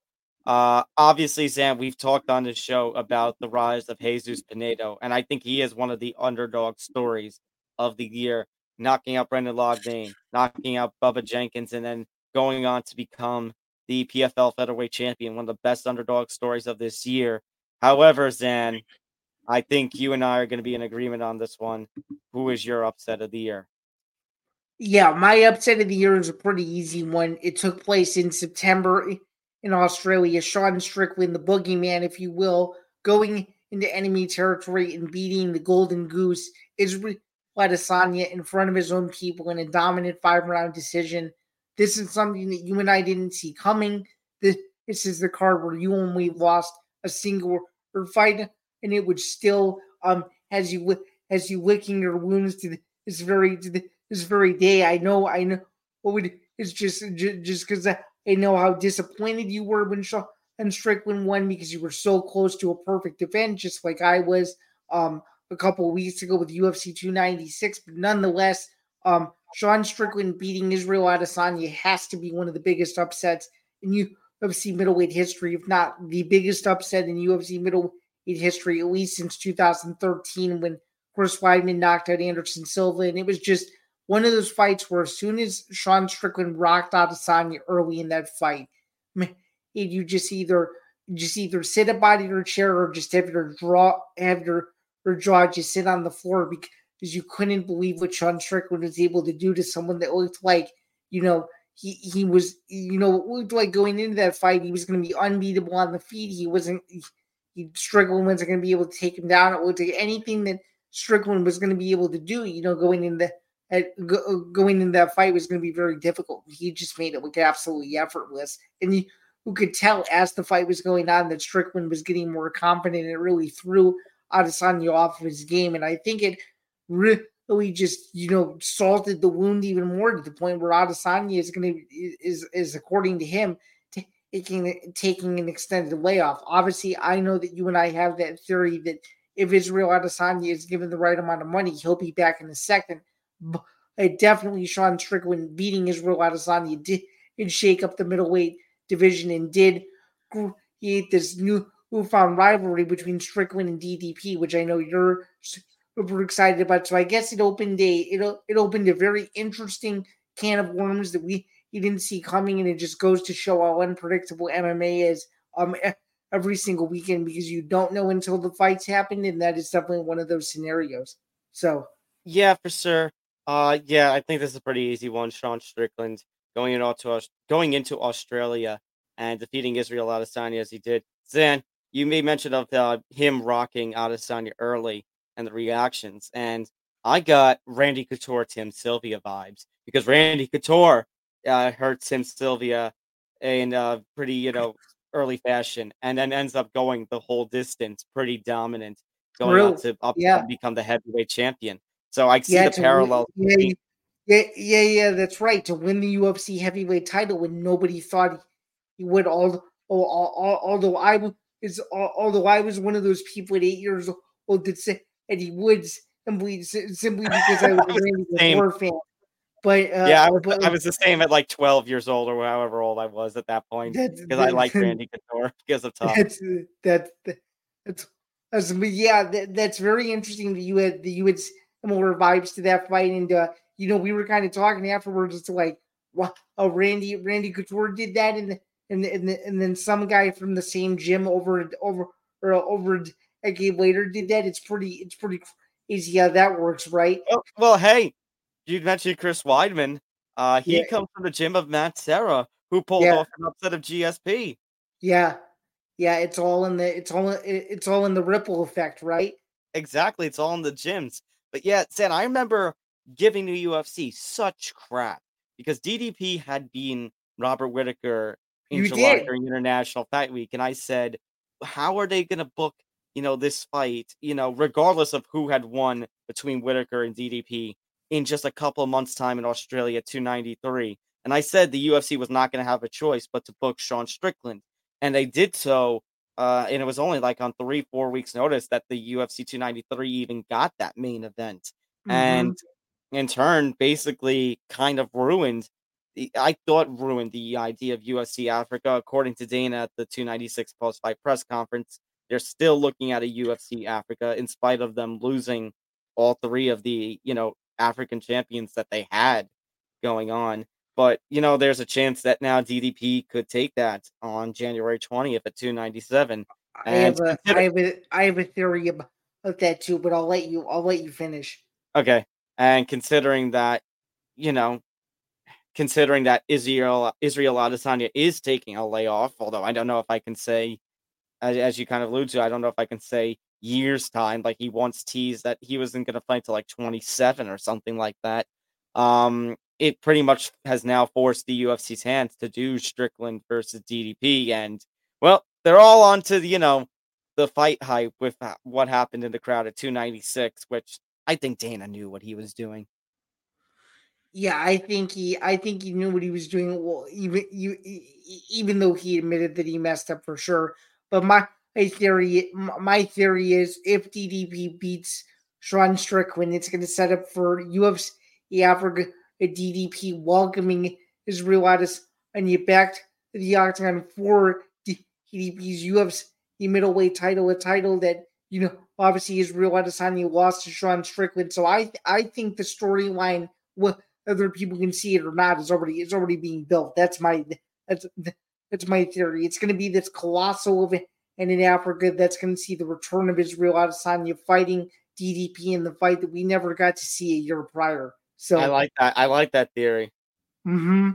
Uh, obviously, Sam, we've talked on this show about the rise of Jesus Pinedo, and I think he is one of the underdog stories of the year, knocking out Brendan Loughnane, knocking out Bubba Jenkins, and then going on to become the PFL featherweight champion, one of the best underdog stories of this year. However, Zain, I think you and I are going to be in agreement on this one. Who is your upset of the year? Yeah, my upset of the year is a pretty easy one. It took place in September in Australia. Sean Strickland, the boogeyman, if you will, going into enemy territory and beating the Golden Goose Israel Adesanya in front of his own people in a dominant five round decision. This is something that you and I didn't see coming. This, this is the card where you only lost a single fight and it would still um has you has you licking your wounds to this very to this very day. I know I know what would it's just just because I know how disappointed you were when Sean Strickland won because you were so close to a perfect event, just like I was um a couple weeks ago with UFC 296. But nonetheless, um Sean Strickland beating Israel Adesanya has to be one of the biggest upsets in UFC middleweight history, if not the biggest upset in UFC middleweight history, at least since 2013 when Chris Weidman knocked out Anderson Silva. And it was just one of those fights where as soon as Sean Strickland rocked out Adesanya early in that fight, you just either just either sit up out of your chair or just have your draw have your your jaw just sit on the floor because you couldn't believe what Sean Strickland was able to do to someone that looked like you know he he was you know looked like going into that fight he was going to be unbeatable on the feet he wasn't he, he Strickland wasn't going to be able to take him down it looked like anything that Strickland was going to be able to do you know going in the at go, going into that fight was going to be very difficult he just made it look absolutely effortless and you who could tell as the fight was going on that Strickland was getting more confident it really threw Adesanya off of his game and I think it really just you know salted the wound even more to the point where Adesanya is going to is is according to him taking taking an extended layoff. Obviously, I know that you and I have that theory that if Israel Adesanya is given the right amount of money, he'll be back in a second. Definitely, Sean Strickland beating Israel Adesanya did, did shake up the middleweight division and did create this new newfound rivalry between Strickland and DDP, which I know you're super excited about. So I guess it opened a it, it opened a very interesting can of worms that we you didn't see coming, and it just goes to show how unpredictable MMA is um every single weekend because you don't know until the fights happen, and that is definitely one of those scenarios. So yeah, for sure. Uh, yeah, I think this is a pretty easy one. Sean Strickland going into going into Australia and defeating Israel Adesanya as he did. Zain, you made mention of uh, him rocking Adesanya early and the reactions. And I got Randy Couture, Tim Sylvia vibes because Randy Couture uh, hurt Tim Sylvia in a pretty, you know, early fashion and then ends up going the whole distance, pretty dominant, going up to up yeah. become the heavyweight champion. So I see yeah, the parallel. Win, yeah, yeah, yeah, that's right. To win the UFC heavyweight title when nobody thought he would. Although, although I was, although I was one of those people at eight years old that say Eddie Woods simply simply because I was a Randy Couture fan. But uh, yeah, I was, but, I was the same at like 12 years old or however old I was at that point because I like Randy Couture because of Tom. That's that, that's that's yeah, that, that's very interesting that you had that you had similar vibes to that fight, and uh, you know we were kind of talking afterwards as to like, wow, oh, Randy Randy Couture did that, and and and, and then some guy from the same gym over over or over a game later did that. It's pretty it's pretty easy how that works, right? Oh, well, hey, you mentioned Chris Weidman. Uh, he yeah. comes from the gym of Matt Serra, who pulled yeah. off an upset of GSP. Yeah, yeah, it's all in the it's all it's all in the ripple effect, right? Exactly, it's all in the gyms. But yeah, Sam, I remember giving the UFC such crap because DDP had been Robert Whitaker in July during International Fight Week, and I said, "How are they going to book you know, this fight, you know, regardless of who had won between Whitaker and DDP in just a couple of months' time in Australia 293. And I said the UFC was not going to have a choice but to book Sean Strickland. And they did so. Uh, and it was only like on three, four weeks' notice that the UFC 293 even got that main event. Mm-hmm. And in turn, basically kind of ruined the, I thought ruined the idea of UFC Africa, according to Dana at the 296 post fight press conference. They're still looking at a UFC Africa in spite of them losing all three of the, you know, African champions that they had going on. But, you know, there's a chance that now DDP could take that on January 20th at 297. I have, a, have a, I have a theory about that too, but I'll let you I'll let you finish. Okay. And considering that, you know, considering that Israel Israel Adesanya is taking a layoff, although I don't know if I can say as, as you kind of allude to, I don't know if I can say years time. Like he once teased that he wasn't going to fight till like 27 or something like that. Um, it pretty much has now forced the UFC's hands to do Strickland versus DDP, and well, they're all onto the, you know the fight hype with what happened in the crowd at 296, which I think Dana knew what he was doing. Yeah, I think he, I think he knew what he was doing. Well, even you, even though he admitted that he messed up for sure. But my, my theory, my theory is if DDP beats Sean Strickland, it's going to set up for UFC Africa a DDP welcoming Israel Adesanya and you backed the octagon for DDP's UFC middleweight title, a title that you know obviously Israel Adesanya lost to Sean Strickland. So I I think the storyline, whether people can see it or not, is already is already being built. That's my that's that's my theory. It's going to be this colossal event in Africa that's going to see the return of Israel Adesanya fighting DDP in the fight that we never got to see a year prior. So I like that. I like that theory. hmm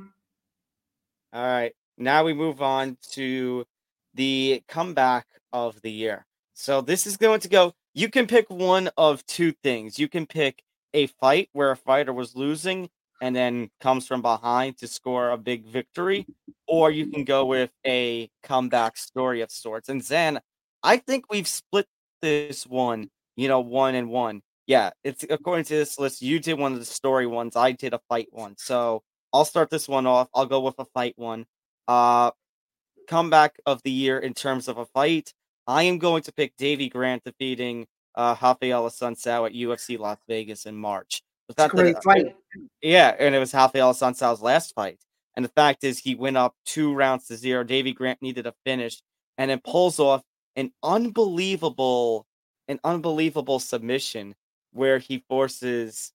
All right. Now we move on to the comeback of the year. So this is going to go. You can pick one of two things. You can pick a fight where a fighter was losing and then comes from behind to score a big victory, or you can go with a comeback story of sorts. And Zain, I think we've split this one, you know, one and one. Yeah, it's according to this list, you did one of the story ones, I did a fight one. So I'll start this one off. I'll go with a fight one. Uh comeback of the year in terms of a fight. I am going to pick Davey Grant defeating uh Rafael Assunção at UFC Las Vegas in March. The It's a fact that- great fight. yeah, and it was Rafael Assunção's last fight. And the fact is, he went up two rounds to zero. Davey Grant needed a finish, and then pulls off an unbelievable, an unbelievable submission where he forces,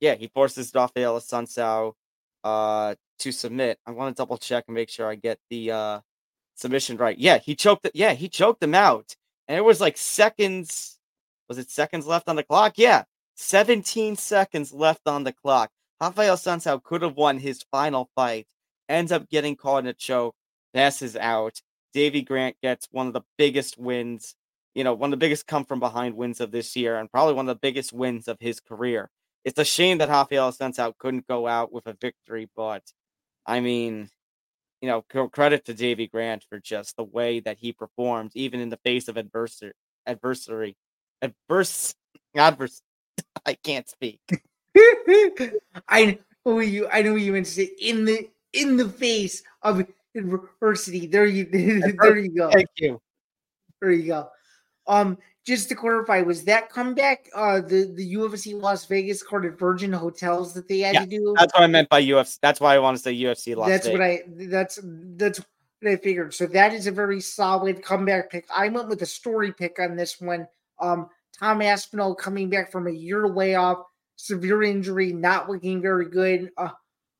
yeah, he forces Rafael Assunção uh, to submit. I want to double check and make sure I get the uh, submission right. Yeah, he choked it. Yeah, he choked him out, and it was like seconds. Was it seconds left on the clock? Yeah, 17 seconds left on the clock. Rafael Assunção could have won his final fight, ends up getting caught in a choke, passes out. Davey Grant gets one of the biggest wins, you know, one of the biggest come from behind wins of this year, and probably one of the biggest wins of his career. It's a shame that Rafael Assunção couldn't go out with a victory, but I mean, you know, credit to Davey Grant for just the way that he performed, even in the face of adversary, adversary, adverse, adverse. I can't speak. I know you. I know you meant to say in the in the face of adversity. There you. There you go. Thank you. There you go. Um, just to clarify, was that comeback uh the the UFC Las Vegas card at Virgin Hotels that they had Yeah, to do? That's what I meant by UFC. That's why I want to say UFC Las that's Vegas. what I. That's that's what I figured. So that is a very solid comeback pick. I went with a story pick on this one. Um, Tom Aspinall coming back from a year layoff, severe injury, not looking very good. Uh,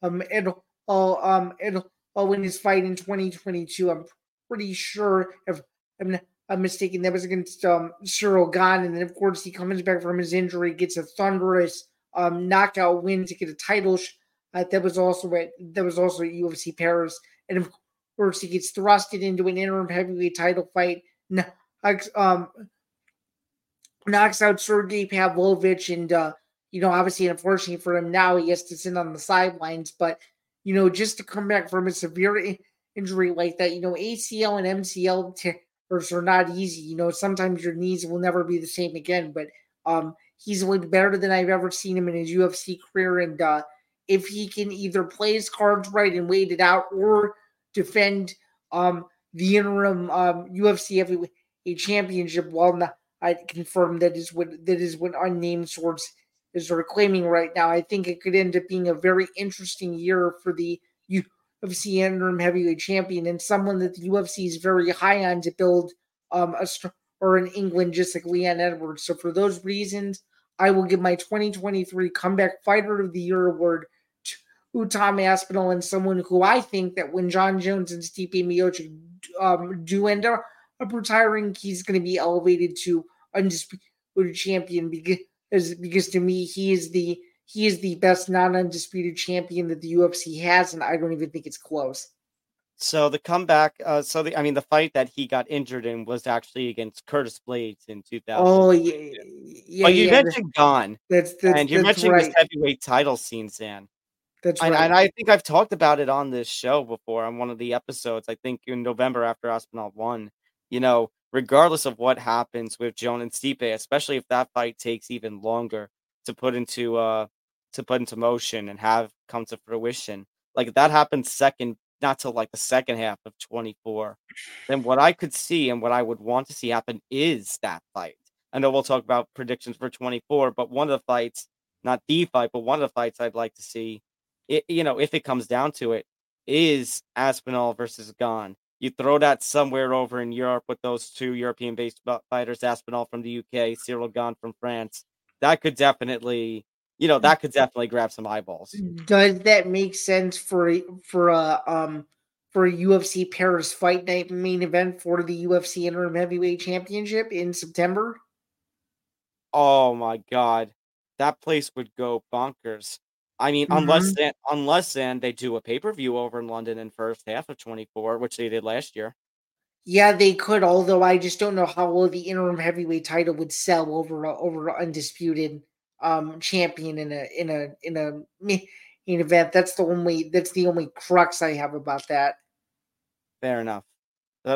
um, it'll, uh, um, it'll, uh, win his fight in 2022. I'm pretty sure if I'm not I'm mistaken, that was against um Ciryl Gane, and then of course he comes back from his injury, gets a thunderous um knockout win to get a title. Uh, that was also at that was also at UFC Paris, and of course he gets thrusted into an interim heavyweight title fight. Knocks, um, knocks out Sergey Pavlovich, and uh, you know, obviously, unfortunately for him now, he has to sit on the sidelines. But you know, just to come back from a severe injury like that, you know, ACL and MCL tears are not easy. You know, sometimes your knees will never be the same again. But um, he's looked better than I've ever seen him in his UFC career, and uh, if he can either play his cards right and wait it out, or defend um the interim um UFC heavyweight championship, while not I confirm that is what that is what unnamed source is reclaiming right now. I think it could end up being a very interesting year for the UFC interim heavyweight champion and someone that the UFC is very high on to build um a or in England, just like Leon Edwards. So for those reasons, I will give my 2023 comeback fighter of the year award to Tom Aspinall and someone who I think that when Jon Jones and Stipe Miocic um, do end up retiring, he's going to be elevated to undisputed champion because because to me he is the he is the best non-undisputed champion that the UFC has, and I don't even think it's close. So the comeback, uh, so the I mean the fight that he got injured in was actually against Curtis Blaydes in 2000. Oh yeah, yeah. but you yeah, mentioned Gane, that's that's, and you that's mentioned right. this heavyweight title scene, Zain. That's And, right. and I think I've talked about it on this show before on one of the episodes. I think in November after Aspinall won. You know, regardless of what happens with Joan and Stipe, especially if that fight takes even longer to put into uh to put into motion and have come to fruition, like that happened second, not till like the second half of 24, then what I could see and what I would want to see happen is that fight. I know we'll talk about predictions for 24, but one of the fights, not the fight, but one of the fights I'd like to see it, you know, if it comes down to it, is Aspinall versus Gane. You throw that somewhere over in Europe with those two European based fighters, Aspinall from the UK, Ciryl Gane from France. That could definitely, you know, that could definitely grab some eyeballs. Does that make sense for for a um for a UFC Paris Fight Night main event for the UFC Interim Heavyweight Championship in September? Oh my god, that place would go bonkers. I mean, mm-hmm. unless then, unless then they do a pay per view over in London in first half of twenty four, which they did last year. Yeah, they could. Although I just don't know how well the interim heavyweight title would sell over over undisputed um champion in a in a in a main event. That's the only that's the only crux I have about that. Fair enough.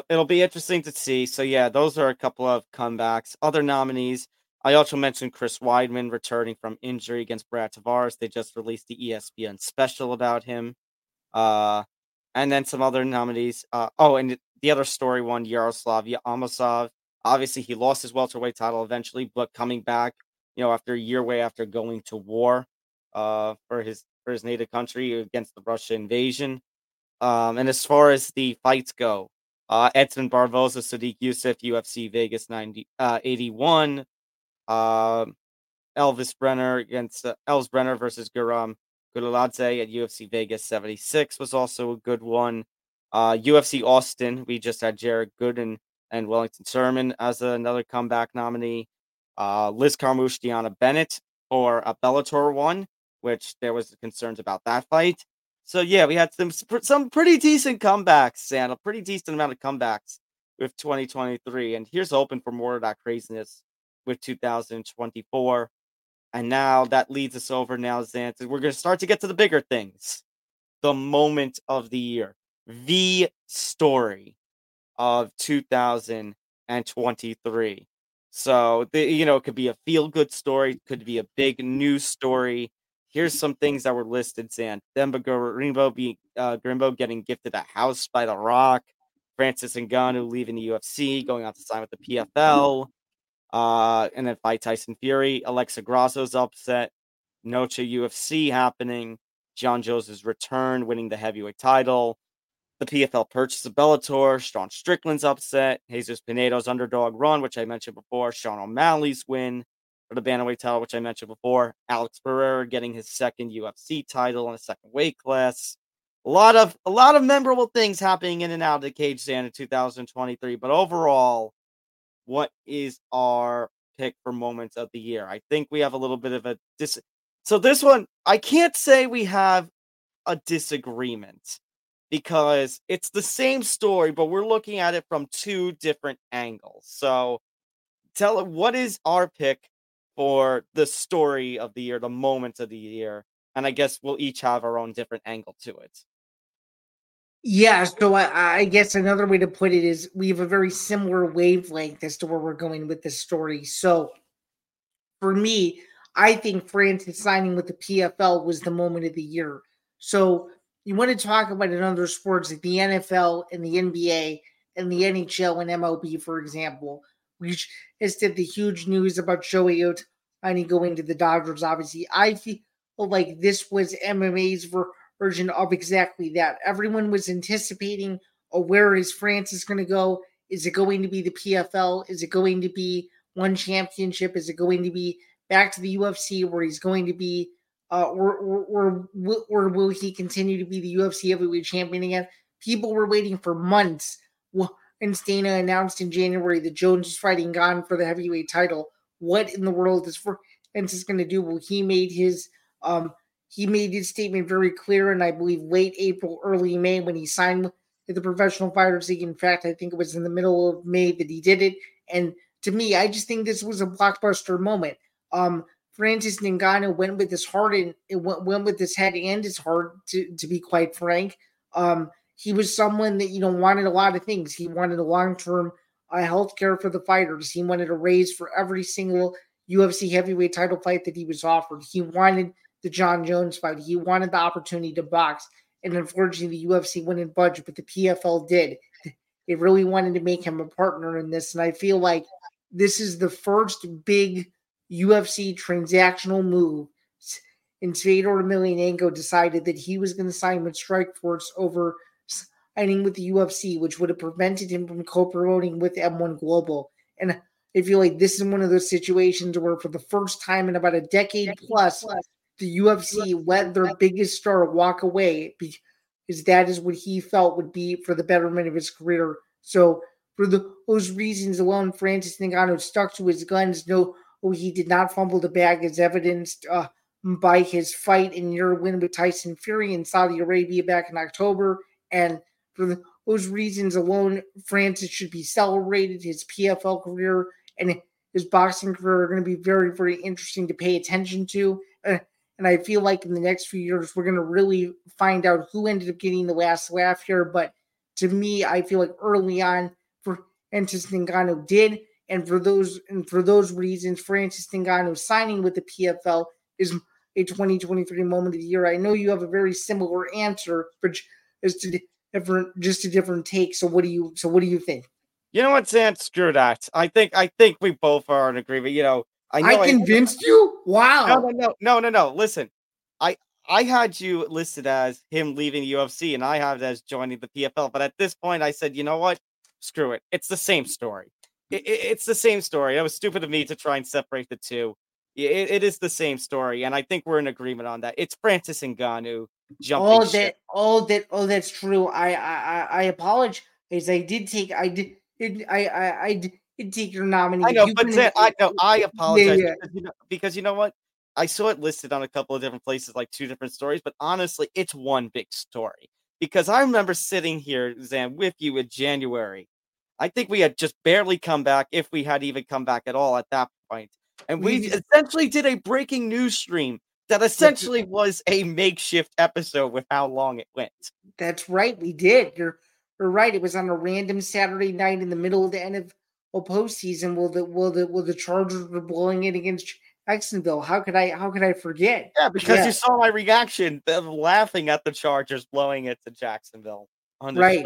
It'll be interesting to see. So yeah, those are a couple of comebacks. Other nominees. I also mentioned Chris Weidman returning from injury against Brad Tavares. They just released the ESPN special about him. Uh, and then some other nominees. Uh, oh, and the other story one, Yaroslav Amosov. Obviously, he lost his welterweight title eventually, but coming back, you know, after a year away after going to war uh, for his for his native country against the Russia invasion. Um, and as far as the fights go, uh, Edson Barboza, Sodiq Yusuff, UFC Vegas 90, uh, 81. Uh, Elves Brener against uh, Elves Brener versus Guram Kutateladze at UFC Vegas 76 was also a good one. Uh, UFC Austin, we just had Jared Gooden and Wellington Turman as another comeback nominee. Uh, Liz Carmouche, Deanna Bennett or a Bellator one, which there was concerns about that fight. So yeah, we had some some pretty decent comebacks and a pretty decent amount of comebacks with 2023. And here's hoping for more of that craziness with 2024. And now that leads us over now, Zant. We're going to start to get to the bigger things. The moment of the year, the story of 2023. So, the, you know, it could be a feel good story, could be a big news story. Here's some things that were listed, Zant. Themba Gorimbo, be, uh, Grimbo getting gifted a house by The Rock. Francis Ngannou leaving the UFC, going on to sign with the PFL. Uh, and then fight Tyson Fury. Alexa Grasso's upset. Noche UFC happening. Jon Jones' return, winning the heavyweight title. The PFL purchase of Bellator. Sean Strickland's upset. Jesus Pinedo's underdog run, which I mentioned before. Sean O'Malley's win for the bantamweight title, which I mentioned before. Alex Pereira getting his second UFC title in a second weight class. A lot of a lot of memorable things happening in and out of the cage stand in 2023. But overall, what is our pick for moments of the year? I think we have a little bit of a dis. So this one, I can't say we have a disagreement because it's the same story, but we're looking at it from two different angles. So tell it what is our pick for the story of the year, the moment of the year, and I guess we'll each have our own different angle to it. Yeah, so I, I, guess another way to put it is we have a very similar wavelength as to where we're going with this story. So for me, I think Francis signing with the PFL was the moment of the year. So you want to talk about in other sports like the NFL and the NBA and the NHL and MLB, for example, which has did the huge news about Shohei Ohtani going to the Dodgers. Obviously, I feel like this was MMA's version of exactly that. Everyone was anticipating, oh, where is Francis going to go? Is it going to be the PFL? Is it going to be one championship? Is it going to be back to the UFC where he's going to be, uh, or, or, or, or will he continue to be the UFC heavyweight champion again? People were waiting for months. when Dana announced in January that Jones is fighting Gane for the heavyweight title. What in the world is Francis going to do? Well, he made his um, he made his statement very clear, and I believe late April, early May, when he signed with the Professional Fighters League. In fact, I think it was in the middle of May that he did it. And to me, I just think this was a blockbuster moment. Um, Francis Ngannou went with his heart and it went, went with his head and his heart. To to be quite frank, um, he was someone that you know wanted a lot of things. He wanted a long term uh, health care for the fighters. He wanted a raise for every single UFC heavyweight title fight that he was offered. He wanted the Jon Jones fight. He wanted the opportunity to box, and unfortunately, the UFC wouldn't budge, but the PFL did. They really wanted to make him a partner in this, and I feel like this is the first big UFC transactional move. And Fedor Emelianenko decided that he was going to sign with Strikeforce over signing with the UFC, which would have prevented him from co-promoting with M1 Global. And I feel like this is one of those situations where, for the first time in about a decade plus, the UFC let their biggest star walk away because that is what he felt would be for the betterment of his career. So for the, those reasons alone, Francis Ngannou stuck to his guns. No, he did not fumble the bag, as evidenced uh, by his fight and your win with Tyson Fury in Saudi Arabia back in October. And for those reasons alone, Francis should be celebrated. His PFL career and his boxing career are going to be very, very interesting to pay attention to. Uh, and I feel like in the next few years, we're going to really find out who ended up getting the last laugh here. But to me, I feel like early on, for Francis Ngannou did. And for those and for those reasons, Francis Ngannou signing with the PFL is a 2023 moment of the year. I know you have a very similar answer, but as to different, just a different take. So what do you? So what do you think? You know what, Sam? Screw that. I think I think we both are in agreement. You know, I know I convinced I, you. Wow. No, no, no, no, no, no. Listen, I I had you listed as him leaving UFC, and I have it as joining the PFL. But at this point, I said, you know what? Screw it. It's the same story. It, it, it's the same story. It was stupid of me to try and separate the two. It, it is the same story, and I think we're in agreement on that. It's Francis Ngannou jumping. Oh, that, oh, that, oh, that's true. I, I, I apologize. I did take, I did, I, I, I did take your nominee. I know, you but can, I know, I apologize yeah, yeah. Because, you know, because you know what? I saw it listed on a couple of different places, like two different stories, but honestly, it's one big story. Because I remember sitting here, Zain, with you in January. I think we had just barely come back, if we had even come back at all at that point. And we, we essentially did a breaking news stream that essentially was a makeshift episode with how long it went. That's right, we did. You're you're right. It was on a random Saturday night in the middle of the end of a postseason. Will the will the will the Chargers were blowing it against Jacksonville? How could I how could I forget? Yeah, because yeah. you saw my reaction of laughing at the Chargers blowing it to Jacksonville. On the right,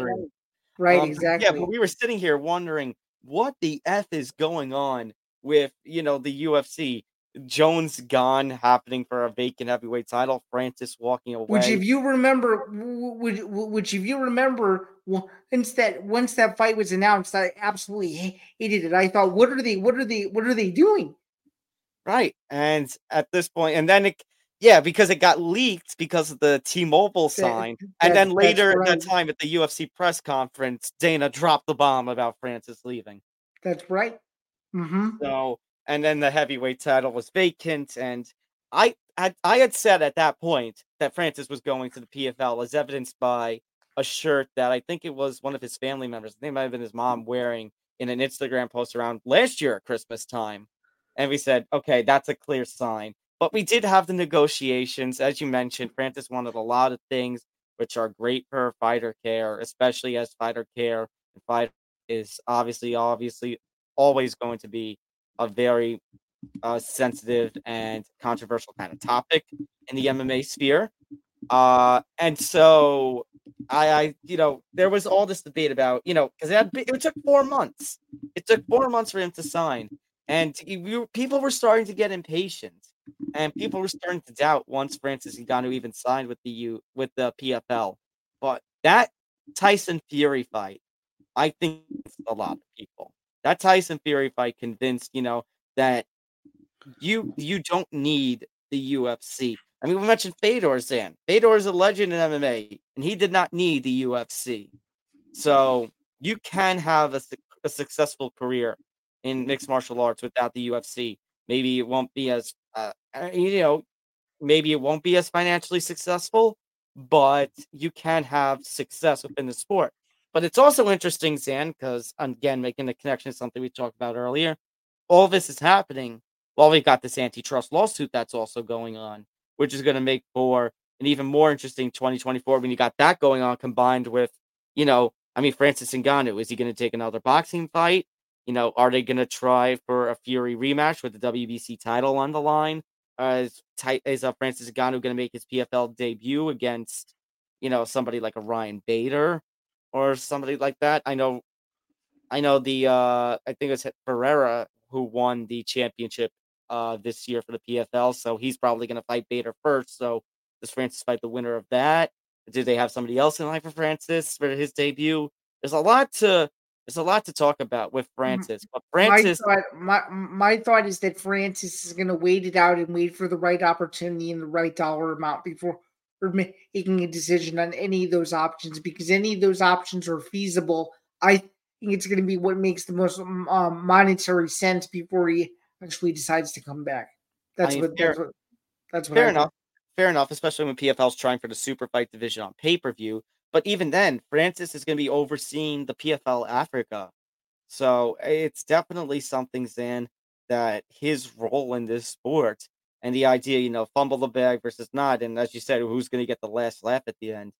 right, um, exactly. Yeah, but we were sitting here wondering what the f is going on with you know the UFC. Jones Gane happening for a vacant heavyweight title. Francis walking away. Which, if you remember, which, which if you remember, once that once that fight was announced, I absolutely hated it. I thought, what are they? What are they? What are they doing? Right, and at this point, and then it, yeah, because it got leaked because of the T-Mobile sign, that, and then later at that time at the UFC press conference, Dana dropped the bomb about Francis leaving. That's right. Mm-hmm. So, and then the heavyweight title was vacant, and I had I had said at that point that Francis was going to the PFL, as evidenced by a shirt that I think it was one of his family members, they might have been his mom, wearing in an Instagram post around last year at Christmas time. And we said, okay, that's a clear sign. But we did have the negotiations, as you mentioned. Francis wanted a lot of things, which are great for fighter care, especially as fighter care and fight is obviously, obviously always going to be a very uh, sensitive and controversial kind of topic in the MMA sphere. Uh, and so I, I, you know, there was all this debate about, you know, because it, it took four months. It took four months for him to sign, and we, people were starting to get impatient, and people were starting to doubt once Francis Ngannou even signed with the U with the PFL. But that Tyson Fury fight, I think, a lot of people that Tyson Fury fight convinced you know that you you don't need the UFC. I mean, we mentioned Fedor Zain. Fedor is a legend in MMA, and he did not need the UFC. So you can have a, a successful career in mixed martial arts without the UFC. Maybe it won't be as uh, uh, you know, maybe it won't be as financially successful, but you can have success within the sport. But it's also interesting, Zain, because again, making the connection to something we talked about earlier, all this is happening while we've got this antitrust lawsuit that's also going on, which is going to make for an even more interesting 2024 when you got that going on combined with, you know, I mean, Francis Ngannou, is he going to take another boxing fight? You know, are they going to try for a Fury rematch with the WBC title on the line? Uh, is, is uh, Francis Ngannou going to make his PFL debut against, you know, somebody like a Ryan Bader? or somebody like that. I know, I know the uh, I think it's Ferreira who won the championship uh, this year for the PFL, so he's probably going to fight Bader first. So does Francis fight the winner of that? Do they have somebody else in line for Francis for his debut? There's a lot to there's a lot to talk about with Francis. But Francis, my thought, my, my thought is that Francis is going to wait it out and wait for the right opportunity and the right dollar amount before making a decision on any of those options because any of those options are feasible. I think it's going to be what makes the most um, monetary sense before he actually decides to come back. That's, I mean, what, fair, that's what. That's what. Fair I enough. Think. Fair enough, especially when PFL's trying for the super fight division on pay per view. But even then, Francis is going to be overseeing the PFL Africa. So it's definitely something, Zain, that his role in this sport and the idea, you know, fumble the bag versus not, and as you said, who's going to get the last laugh at the end,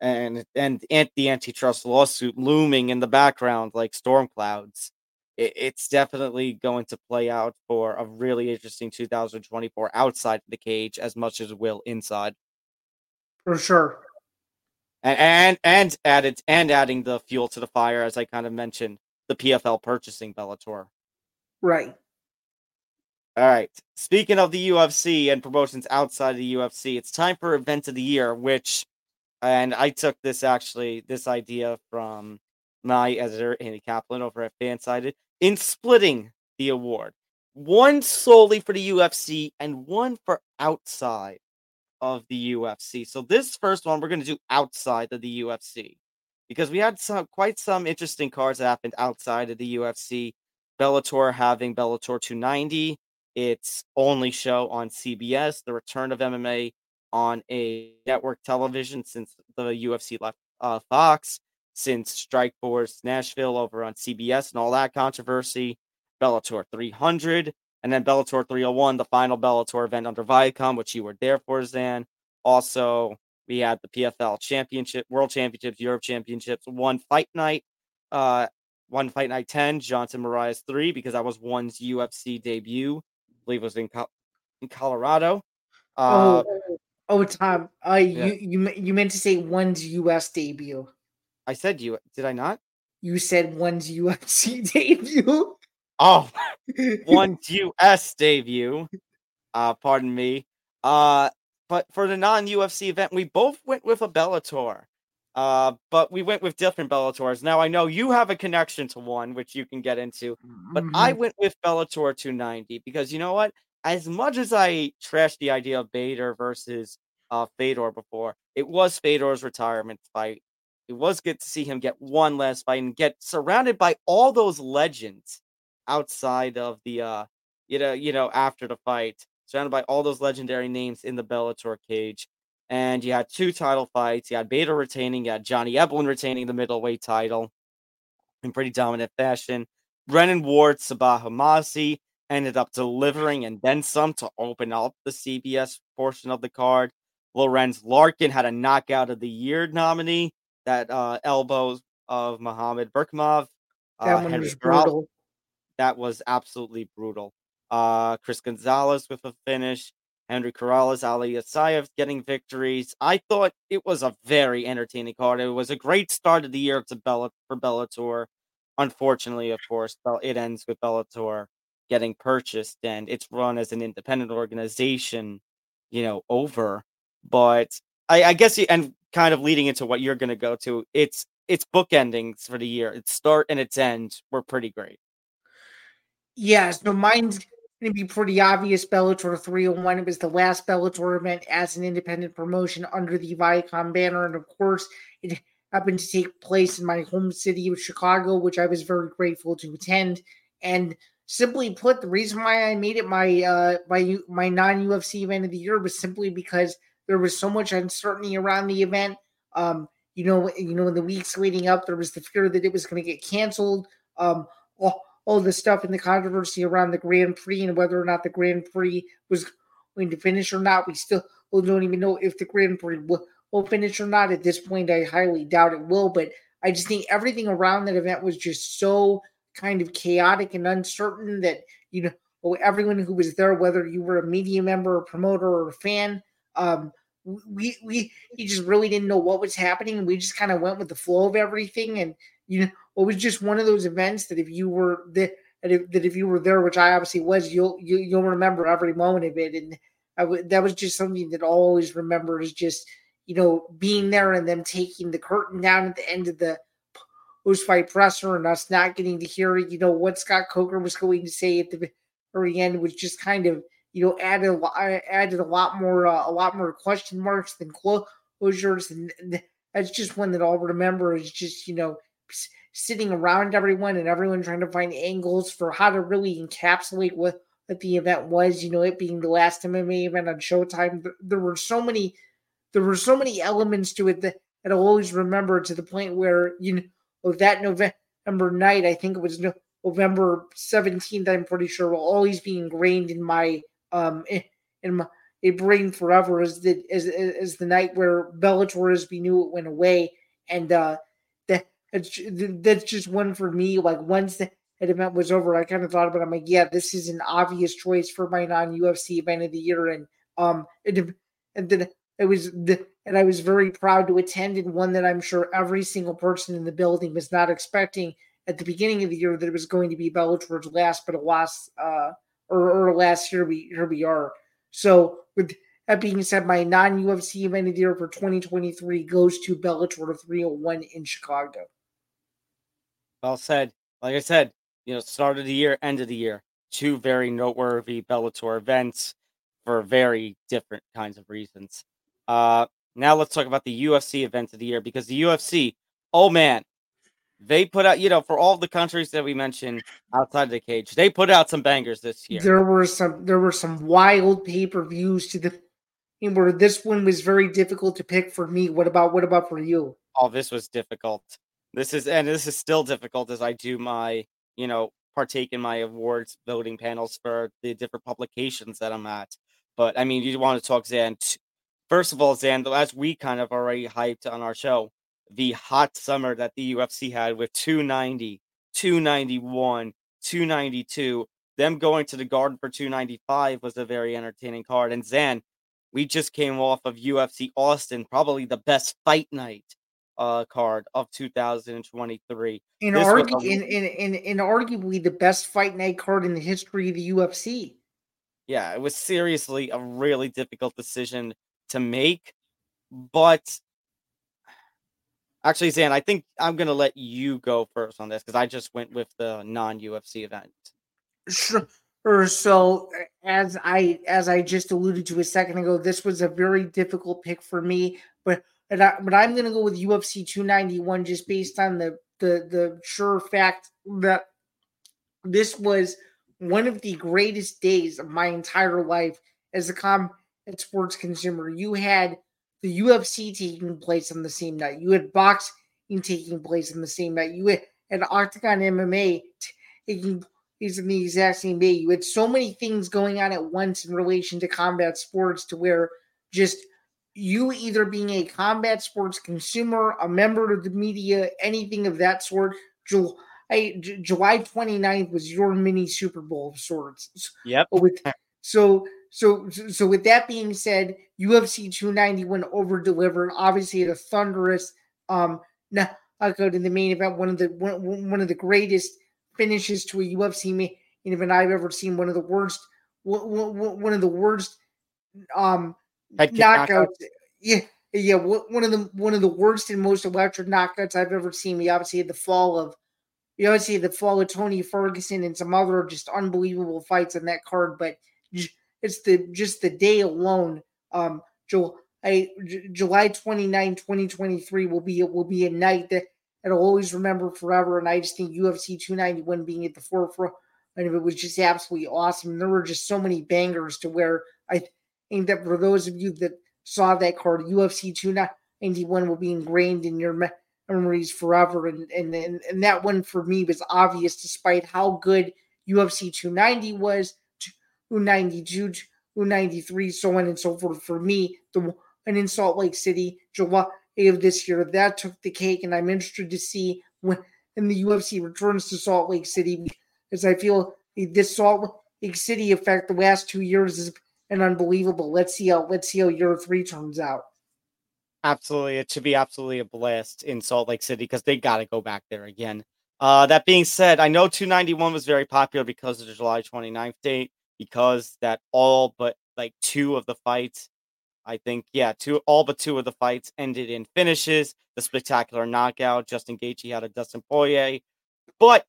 and and the antitrust lawsuit looming in the background like storm clouds. It, it's definitely going to play out for a really interesting 2024 outside the cage as much as it will inside. For sure. And, and and added and adding the fuel to the fire, as I kind of mentioned, the PFL purchasing Bellator. Right. All right. Speaking of the UFC and promotions outside of the UFC, it's time for event of the year, which, and I took this actually, this idea from my editor, Andy Kaplan, over at Fansided, in splitting the award. One solely for the UFC and one for outside of the UFC. So this first one, we're going to do outside of the UFC because we had some quite some interesting cards that happened outside of the UFC. Bellator having Bellator 290, its only show on CBS, the return of MMA on a network television since the UFC left uh, Fox, since Strikeforce Nashville over on CBS and all that controversy, Bellator 300, and then Bellator 301, the final Bellator event under Viacom, which you were there for, Zain. Also, we had the PFL Championship, World Championships, Europe Championships, one fight night, uh, one fight night 10, Johnson Moraes 3, because that was one's UFC debut believe it was in, Col- in Colorado. Uh, oh, oh, Tom, uh, yeah. you you you meant to say one's U.S. debut. I said you did I not? You said one's UFC debut. Oh, one's U.S. debut. Uh, pardon me. Uh, but for the non-UFC event, we both went with a Bellator. Uh, but we went with different Bellators. Now I know you have a connection to one, which you can get into, but mm-hmm. I went with Bellator 290 because you know what? As much as I trashed the idea of Bader versus uh, Fedor before, it was Fedor's retirement fight. It was good to see him get one last fight and get surrounded by all those legends outside of the uh, you know, you know, after the fight, surrounded by all those legendary names in the Bellator cage and you had two title fights. You had Bader retaining, you had Johnny Eblen retaining the middleweight title in pretty dominant fashion. Brennan Ward, Sabah Homasi ended up delivering and then some to open up the CBS portion of the card. Lorenz Larkin had a knockout of the year nominee that uh, elbows of Muhammad Berkimov. Uh, that was brutal. That was absolutely brutal. Uh, Chris Gonzalez with a finish. Henry Corrales, Ali Asayev getting victories. I thought it was a very entertaining card. It was a great start of the year to Bella for Bellator. Unfortunately, of course, it ends with Bellator getting purchased and it's run as an independent organization, you know, over. But I, I guess, and kind of leading into what you're going to go to, it's it's bookendings for the year. Its start and its end were pretty great. Yeah, so mine's going to be pretty obvious. Bellator 301. It was the last Bellator event as an independent promotion under the Viacom banner. And of course, it happened to take place in my home city of Chicago, which I was very grateful to attend. And simply put, the reason why I made it my uh, my my non UFC event of the year was simply because there was so much uncertainty around the event. Um, you know, you know, in the weeks leading up, there was the fear that it was going to get canceled. Um, all, all the stuff and the controversy around the Grand Prix and whether or not the Grand Prix was going to finish or not. We still don't even know if the Grand Prix will, will finish or not. At this point, I highly doubt it will. But I just think everything around that event was just so kind of chaotic and uncertain that you know everyone who was there, whether you were a media member, a promoter, or a fan, um, we we he just really didn't know what was happening. We just kind of went with the flow of everything, and you know, it was just one of those events that if you were the that if, that if you were there, which I obviously was, you'll you, will you will remember every moment of it, and I that was just something that I'll always remember is just you know being there and them taking the curtain down at the end of the post fight presser and us not getting to hear you know what Scott Coker was going to say at the very end was just kind of you know, added a lot, added a lot more, uh, a lot more question marks than closures, and that's just one that I'll remember is just you know sitting around everyone and everyone trying to find angles for how to really encapsulate what what the event was. You know, it being the last MMA event on Showtime. There were so many, there were so many elements to it that, I'll always remember to the point where you know that November night, I think it was November seventeenth. I'm pretty sure will always be ingrained in my um in my a brain forever as the as, as the night where Bellator as we knew it went away, and uh, that that's just one for me. Like once the event was over, I kind of thought about. It, I'm like, yeah, this is an obvious choice for my non UFC event of the year, and um, it, and then it was the and I was very proud to attend, and one that I'm sure every single person in the building was not expecting at the beginning of the year that it was going to be Bellator's last, but last uh or, or last year we here we are. So with that being said, my non UFC event of the year for 2023 goes to Bellator 301 in Chicago. Well said. Like I said, you know, start of the year, end of the year, two very noteworthy Bellator events for very different kinds of reasons. Uh, now let's talk about the UFC event of the year because the UFC, oh man, they put out, you know, for all the countries that we mentioned outside of the cage, they put out some bangers this year. There were some, there were some wild pay per views to the, where this one was very difficult to pick for me. What about, what about for you? Oh, this was difficult. This is, and this is still difficult as I do my, you know, partake in my awards voting panels for the different publications that I'm at. But I mean, you want to talk Zain. First of all, Zain, as we kind of already hyped on our show, the hot summer that the UFC had with 290, 291, 292. Them going to the Garden for 295 was a very entertaining card. And Zain, we just came off of UFC Austin, probably the best fight night uh, card of 2023. In, argu- a- in, in, in, in arguably the best fight night card in the history of the UFC. Yeah, it was seriously a really difficult decision to make, but Actually, Zain, I think I'm gonna let you go first on this because I just went with the non-UFC event. Sure. So as I as I just alluded to a second ago, this was a very difficult pick for me, but but, I, but I'm gonna go with UFC 291 just based on the the the sure fact that this was one of the greatest days of my entire life as a combat sports consumer. You had the UFC taking place on the same night. You had boxing taking place on the same night. You had, had Octagon MMA taking place in the exact same day. You had so many things going on at once in relation to combat sports to where just you either being a combat sports consumer, a member of the media, anything of that sort. July, July 29th was your mini Super Bowl of sorts. Yep. With, so so, so with that being said, UFC 291 over delivered. Obviously, a thunderous um knockout in the main event. One of the one, one of the greatest finishes to a UFC main event I've ever seen. One of the worst, one of the worst um knockouts. Yeah, yeah. One of the one of the worst and most electric knockouts I've ever seen. We obviously had the fall of. We obviously had the fall of Tony Ferguson and some other just unbelievable fights on that card, but it's the just the day alone. Um, July, July 29, 2023 will be it will be a night that I'll always remember forever. And I just think UFC 291 being at the forefront and it was just absolutely awesome. And there were just so many bangers to where Think that for those of you that saw that card, UFC 291 will be ingrained in your memories forever. And, and and and that one for me was obvious, despite how good UFC 290 was. 292, 293, so on and so forth. For me, the one in Salt Lake City, July of this year, that took the cake, and I'm interested to see when and the UFC returns to Salt Lake City because I feel this Salt Lake City effect the last two years is an unbelievable. Let's see how let's see how year three turns out. Absolutely, it should be absolutely a blast in Salt Lake City because they got to go back there again. Uh, that being said, I know 291 was very popular because of the July 29th date because that all but like two of the fights, I think, yeah, two all but two of the fights ended in finishes. The spectacular knockout, Justin Gaethje had a Dustin Poirier, but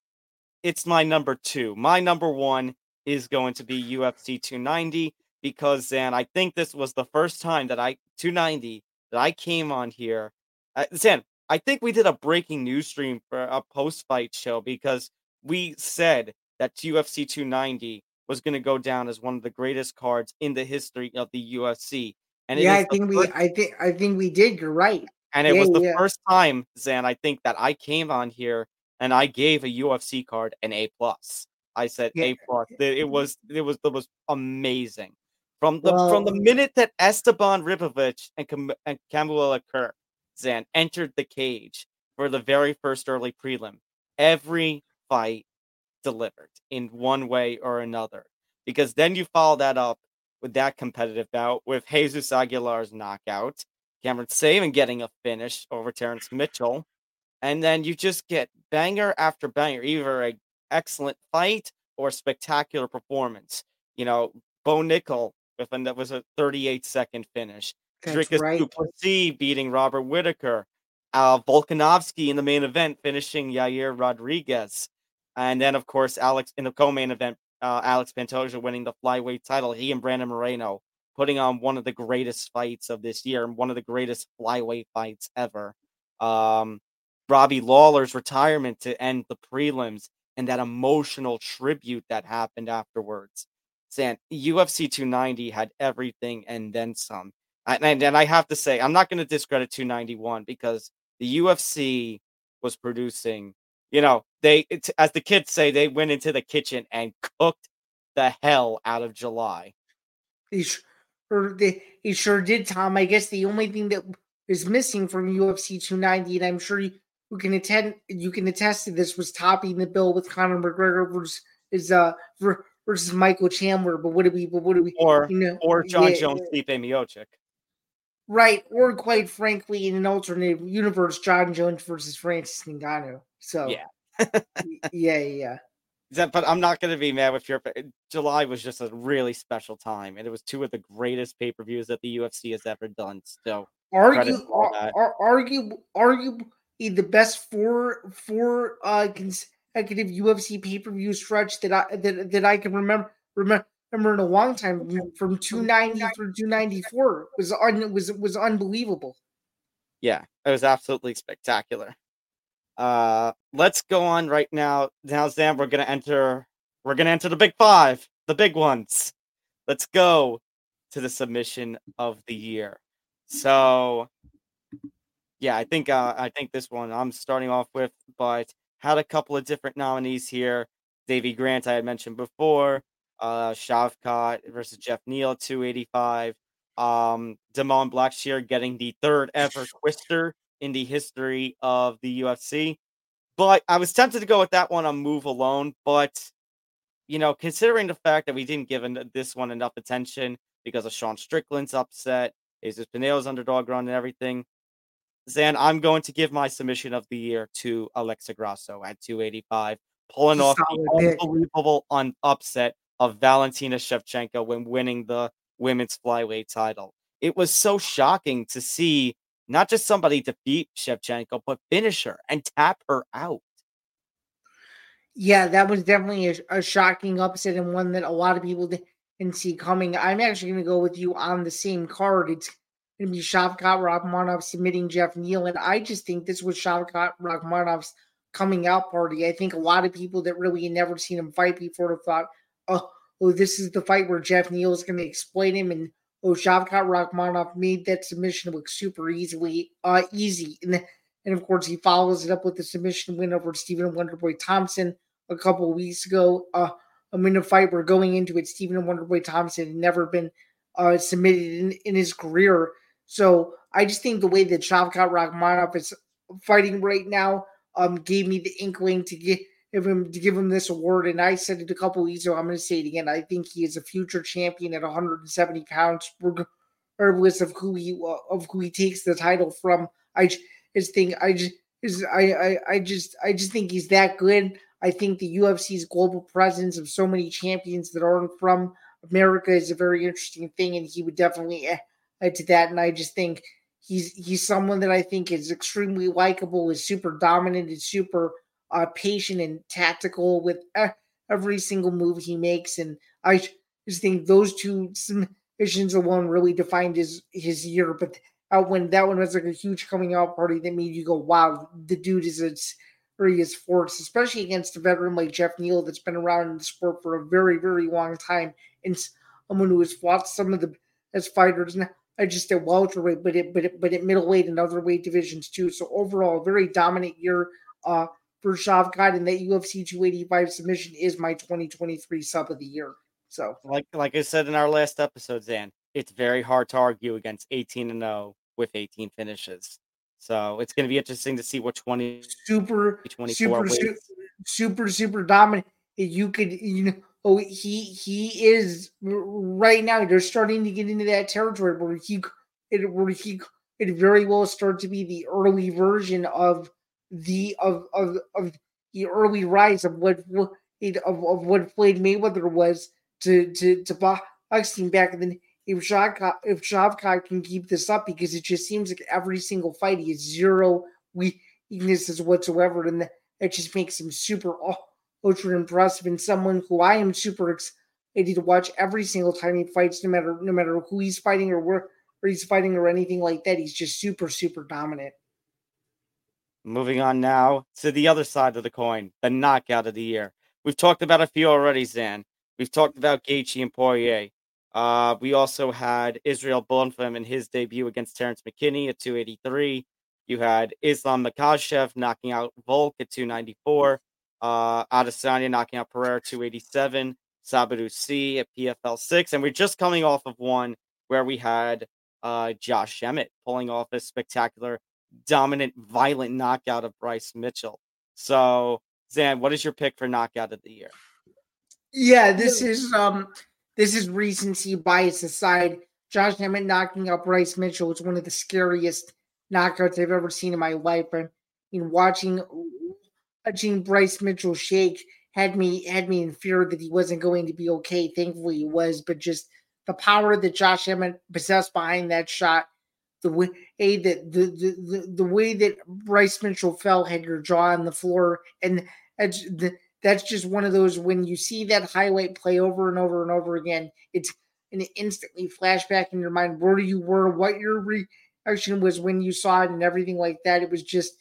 it's my number two. My number one is going to be UFC 290 because Zain, I think this was the first time that I 290 that I came on here. Uh, Zain, I think we did a breaking news stream for a post fight show because we said that UFC 290 was going to go down as one of the greatest cards in the history of the UFC. And yeah, I think we, I think, I think we did. You're right. And it yeah, was the yeah. first time, Zain, I think that I came on here and I gave a UFC card an A plus. I said yeah. A plus. It was, it was, it was amazing. From the well, from the minute that Esteban Ribovics and Cam- and Kamuela Kirk Zain entered the cage for the very first early prelim, every fight delivered in one way or another. Because then you follow that up with that competitive bout with Jesus Aguilar's knockout, Cameron Saaiman getting a finish over Terrence Mitchell, and then you just get banger after banger, either an excellent fight or spectacular performance. You know, Bo Nickal with and that was a 38 second finish. Dricus right. Du Plessis beating Robert Whitaker. Uh, Volkanovski in the main event finishing Yair Rodriguez. And then, of course, Alex in the co-main event, uh, Alex Pantoja winning the flyweight title. He and Brandon Moreno putting on one of the greatest fights of this year, and one of the greatest flyweight fights ever. Um, Robbie Lawler's retirement to end the prelims and that emotional tribute that happened afterwards. UFC 290 had everything and then some. And, and I have to say, I'm not going to discredit 291 because the UFC was producing you know, they, as the kids say, they went into the kitchen and cooked the hell out of July. He sure, he sure did, Tom. I guess the only thing that is missing from UFC 290, and I'm sure you, you can attend, you can attest to this, was topping the bill with Conor McGregor versus is uh versus Michael Chandler. But what do we? But what do we? Or you know, or Jon yeah, Jones, Stipe Miocic. Right, or quite frankly, in an alternate universe, Jon Jones versus Francis Ngannou. So yeah, yeah, yeah. That, but I'm not going to be mad with your. July was just a really special time, and it was two of the greatest pay per views that the UFC has ever done. So, argue, are, argue, argue, the best four four uh consecutive UFC pay per view stretch that I that, that I can remember remember remember in a long time from 290 through 294 was un, was was unbelievable. Yeah, it was absolutely spectacular. Uh let's go on right now. Now, Sam, we're gonna enter we're gonna enter the big five, the big ones. Let's go to the submission of the year. So yeah, I think uh, I think this one I'm starting off with, but had a couple of different nominees here. Davey Grant, I had mentioned before uh, Shavkat versus Jeff Neal 285. Um, Damon Blackshear getting the third ever twister in the history of the UFC. But I was tempted to go with that one on Move Alone, but you know, considering the fact that we didn't give this one enough attention because of Sean Strickland's upset, Jesus Pineo's underdog run, and everything, Zain, I'm going to give my submission of the year to Alexa Grasso at 285, pulling off the unbelievable un- upset of Valentina Shevchenko when winning the women's flyweight title. It was so shocking to see not just somebody defeat Shevchenko, but finish her and tap her out. Yeah, that was definitely a, a shocking upset and one that a lot of people didn't see coming. I'm actually going to go with you on the same card. It's going to be Shavkat Rakhmonov submitting Jeff Neal, and I just think this was Shavkat Rakhmonov's coming out party. I think a lot of people that really never seen him fight before thought, oh, oh, this is the fight where Jeff Neal is going to exploit him, and oh, Shavkat Rakhmonov made that submission look super easily, uh, easy, and and of course he follows it up with the submission win over Stephen Wonderboy Thompson a couple weeks ago. Uh, I'm in a fight where going into it, Stephen Wonderboy Thompson had never been uh, submitted in, in his career. So I just think the way that Shavkat Rakhmonov is fighting right now um, gave me the inkling to get give him to give him this award. And I said it a couple weeks ago. I'm going to say it again. I think he is a future champion at 170 pounds, regardless of who he of who he takes the title from. I just think I just I, I I just I just think he's that good. I think the UFC's global presence of so many champions that aren't from America is a very interesting thing, and he would definitely add to that. And I just think he's he's someone that I think is extremely likable, is super dominant, is super uh, patient and tactical with every single move he makes. And I just think those two submissions alone really defined his his year. But uh, when that one was like a huge coming out party that made you go, "Wow, the dude is a serious force," especially against a veteran like Jeff Neal that's been around in the sport for a very very long time and someone who has fought some of the best fighters. Now, I just at welterweight, but it but it, but at middleweight and other weight divisions too. So overall, very dominant year uh, for Shavkat, and that UFC 285 submission is my 2023 sub of the year. So, like like I said in our last episode, Zain, it's very hard to argue against 18 and 0 with 18 finishes. So it's going to be interesting to see which one super super, super super super dominant. You could you know oh he he is right now. They're starting to get into that territory where he it where he it very well start to be the early version of the of of of the early rise of what of, of what Floyd Mayweather was to to to boxing back then. If Shavkat, if Shavkat can keep this up, because it just seems like every single fight he has zero weaknesses whatsoever, and that just makes him super ultra impressive and someone who I am super excited to watch every single time he fights, no matter no matter who he's fighting or where, where he's fighting or anything like that. He's just super super dominant. Moving on now to the other side of the coin, the knockout of the year. We've talked about a few already, Zain. We've talked about Gaethje and Poirier. Uh, we also had Ismael Bonfim in his debut against Terrence McKinney at 283. You had Islam Makhachev knocking out Volk at 294. Uh, Adesanya knocking out Pereira 287. Sadibou Sy at PFL 6. And we're just coming off of one where we had uh, Josh Emmett pulling off a spectacular dominant, violent knockout of Bryce Mitchell. So, Zain, what is your pick for knockout of the year? Yeah, this is um this is recency bias aside. Josh Emmett knocking out Bryce Mitchell is one of the scariest knockouts I've ever seen in my life. And know, watching watching Bryce Mitchell shake had me had me in fear that he wasn't going to be okay. Thankfully he was, but just the power that Josh Emmett possessed behind that shot the way that the, the, the, the way that Bryce Mitchell fell had your jaw on the floor. And that's, that's just one of those when you see that highlight play over and over and over again, it's an instantly flashback in your mind where you were, what your reaction was when you saw it, and everything like that. It was just,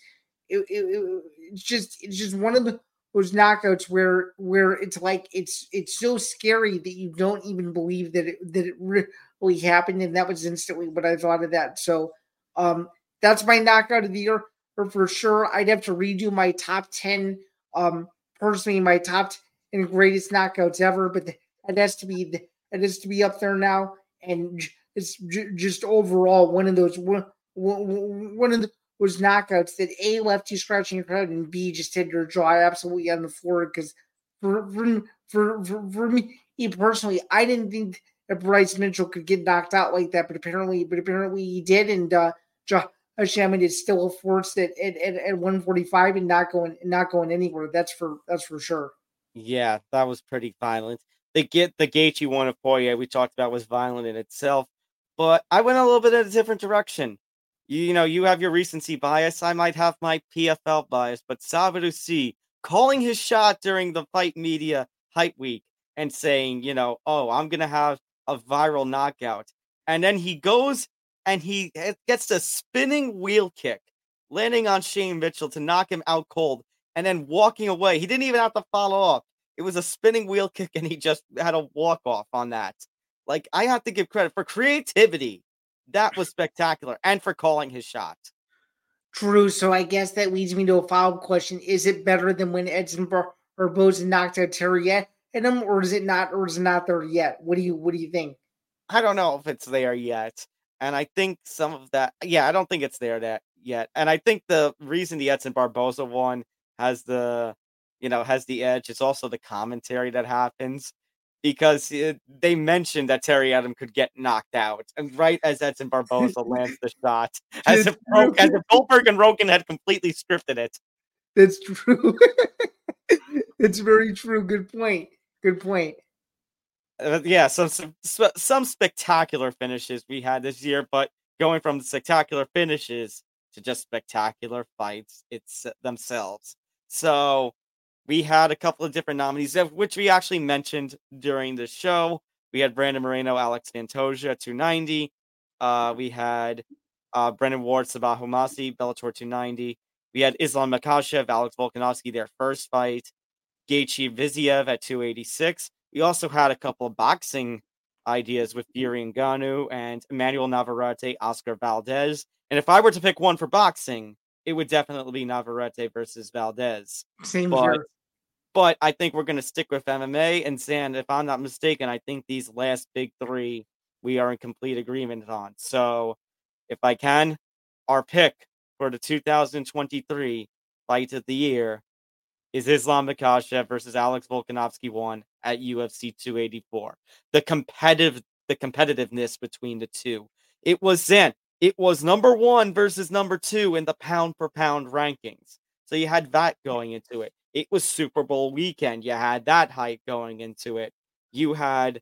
it, it, it it's just, it's just one of the those knockouts where where it's like it's it's so scary that you don't even believe that it that it really happened and that was instantly what I thought of that. So um that's my knockout of the year for, sure. I'd have to redo my top 10 um personally my top 10 greatest knockouts ever, but it has to be it has to be up there now and it's just overall one of those one, one of the was knockouts that A left you scratching your head and B just had your jaw absolutely on the floor because for for, for for for me personally, I didn't think that Bryce Mitchell could get knocked out like that, but apparently, but apparently he did, and uh, Josh Emmett is still a force at, at, at 145 and not going not going anywhere. That's for that's for sure. Yeah, that was pretty violent. The get the Gaethje one of Poirier we talked about was violent in itself, but I went a little bit in a different direction you, know, you have your recency bias. I might have my PFL bias, but Sadibou calling his shot during the fight media hype week and saying, you know, oh, I'm gonna have a viral knockout, and then he goes and he gets a spinning wheel kick, landing on Shane Mitchell to knock him out cold, and then walking away. He didn't even have to follow up. It was a spinning wheel kick, and he just had a walk off on that. Like I have to give credit for creativity that was spectacular, and for calling his shot. True. So I guess that leads me to a follow up question: Is it better than when Edson Barboza knocked out Terry Etim, or is it not? Or is it not there yet? What do you What do you think? I don't know if it's there yet, and I think some of that. Yeah, I don't think it's there that yet, and I think the reason the Edson Barboza one has the, you know, has the edge is also the commentary that happens because it, they mentioned that Terry Etim could get knocked out, and right as Edson Barboza lands the shot, as if, as if Goldberg and Rogan had completely scripted it. That's true. it's very true. Good point. Good point. Uh, yeah, some, some some spectacular finishes we had this year, but going from the spectacular finishes to just spectacular fights it's themselves. So we had a couple of different nominees, which we actually mentioned during the show. We had Brandon Moreno, Alex Pantoja, 290. Uh, we had uh, Brennan Ward, Sabah Homasi, Bellator 290. We had Islam Makhachev, Alex Volkanovski, their first fight. Gaethje Fiziev at 286. We also had a couple of boxing ideas with Fury Ngannou and Emmanuel Navarrete, Oscar Valdez. And if I were to pick one for boxing, it would definitely be Navarrete versus Valdez. Same but, here. But I think we're going to stick with MMA. And Zain, if I'm not mistaken, I think these last big three we are in complete agreement on. So if I can, our pick for the 2023 fight of the year is Islam Makhachev versus Alex Volkanovski one at UFC 284. The competitive the competitiveness between the two. It was Zain. It was number one versus number two in the pound per pound rankings. So you had that going into it. It was Super Bowl weekend. You had that hype going into it. You had,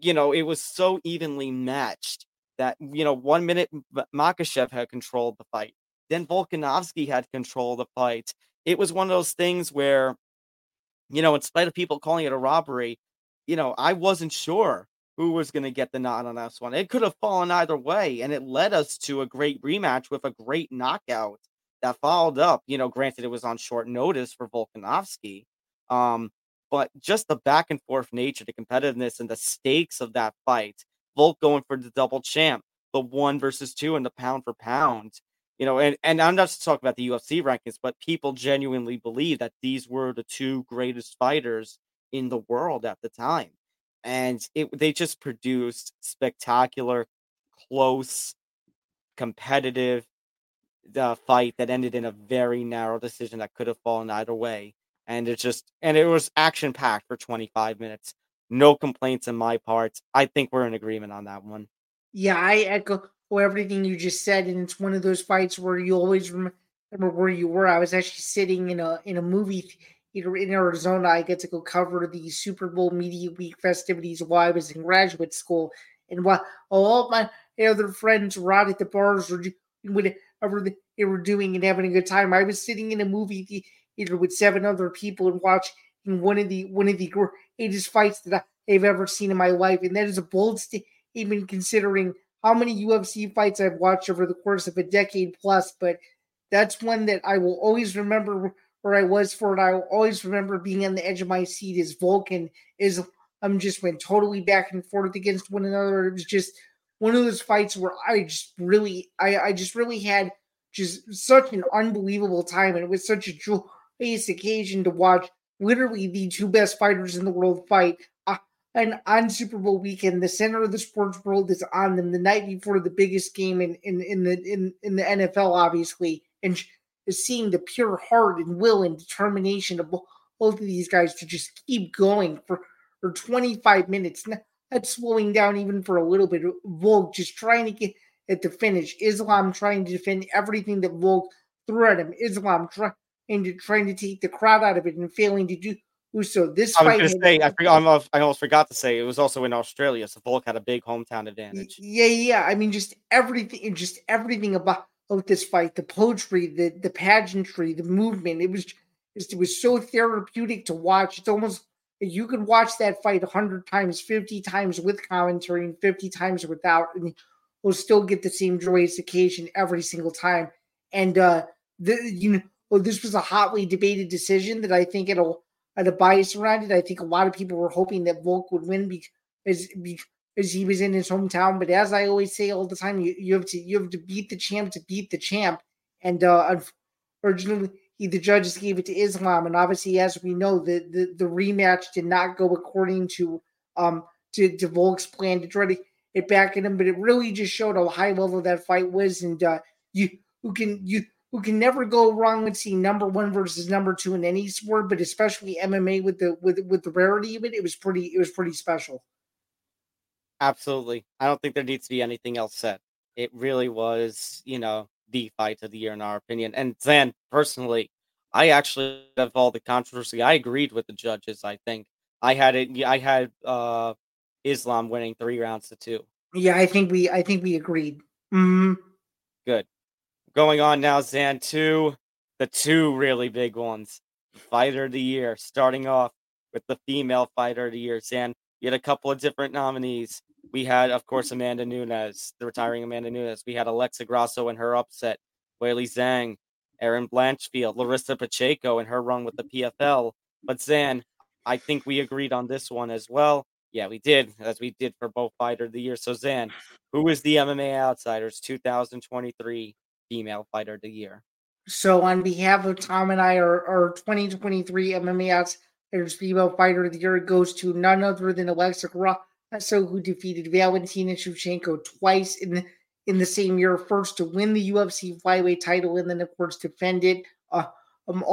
you know, it was so evenly matched that, you know, one minute Makhachev had controlled the fight. Then Volkanovski had control of the fight. It was one of those things where, you know, in spite of people calling it a robbery, you know, I wasn't sure who was going to get the nod on this one. It could have fallen either way, and it led us to a great rematch with a great knockout that followed up. You know, granted, it was on short notice for Volkanovski, um, but just the back and forth nature, the competitiveness, and the stakes of that fight. Volk going for the double champ, the one versus two, and the pound for pound. You know, and, and I'm not just talking about the UFC rankings, but people genuinely believe that these were the two greatest fighters in the world at the time and it they just produced spectacular, close, competitive uh, fight that ended in a very narrow decision that could have fallen either way. And it just and it was action packed for 25 minutes. No complaints on my part. I think we're in agreement on that one. Yeah, I echo everything you just said, and it's one of those fights where you always remember where you were. I was actually sitting in a in a movie in Arizona, I get to go cover the Super Bowl Media Week festivities while I was in graduate school. And while all my other friends were out at the bars or whatever they were doing and having a good time, I was sitting in a movie theater with seven other people and watching one of the one of the greatest fights that I've ever seen in my life. And that is a bold statement even considering how many UFC fights I've watched over the course of a decade plus. But that's one that I will always remember where I was for it. I always remember being on the edge of my seat as Vulcan is I'm um, just went totally back and forth against one another. It was just one of those fights where I just really I, I just really had just such an unbelievable time and it was such a joyous occasion to watch literally the two best fighters in the world fight. Uh, and on Super Bowl weekend, the center of the sports world is on them the night before the biggest game in in, in the in, in the NFL, obviously. And is seeing the pure heart and will and determination of both of these guys to just keep going for, for 25 minutes, not, not slowing down even for a little bit. Volk just trying to get at the finish. Islam trying to defend everything that Volk threw at him. Islam trying to trying to take the crowd out of it and failing to do so. This I was going to say, I, forgot, I almost forgot to say, it was also in Australia, so Volk had a big hometown advantage. Yeah, yeah. I mean, just everything, just everything about this fight, the poetry, the the pageantry, the movement. It was it was so therapeutic to watch. It's almost you could watch that fight hundred times, fifty times with commentary, and fifty times without, and we'll still get the same joyous occasion every single time. And uh the you know this was a hotly debated decision that I think it'll had a bias around it. I think a lot of people were hoping that Volk would win because as he was in his hometown. But as I always say all the time, you, you have to you have to beat the champ to beat the champ. And uh, unfortunately, the judges gave it to Islam, and obviously, as we know, the the, the rematch did not go according to um to, to Volk's plan to try to get back at him. But it really just showed how high level that fight was, and uh, you who can you who can never go wrong with seeing number one versus number two in any sport, but especially MMA with the with with the rarity of it, it was pretty it was pretty special. Absolutely. I don't think there needs to be anything else said. It really was, you know, the fight of the year in our opinion. And Zain, personally, I actually of all the controversy, I agreed with the judges. I think I had it. I had uh Islam winning three rounds to two. Yeah, I think we. I think we agreed. Mm-hmm. Good. Going on now, Zain. Two, the two really big ones. Fighter of the year. Starting off with the female fighter of the year, Zain you had a couple of different nominees. We had, of course, Amanda Nunes, the retiring Amanda Nunes. We had Alexa Grasso and her upset, Weili Zhang, Erin Blanchfield, Larissa Pacheco and her run with the PFL. But Zain, I think we agreed on this one as well. Yeah, we did, as we did for both fighter of the year. So Zain, who is the MMA Outsiders 2023 female fighter of the year? So on behalf of Tom and I, our, our 2023 MMA Outsiders female fighter of the year goes to none other than Alexa Grasso, who defeated Valentina Shevchenko twice in the, in the same year, first to win the UFC flyweight title and then, of course, defend it uh, um,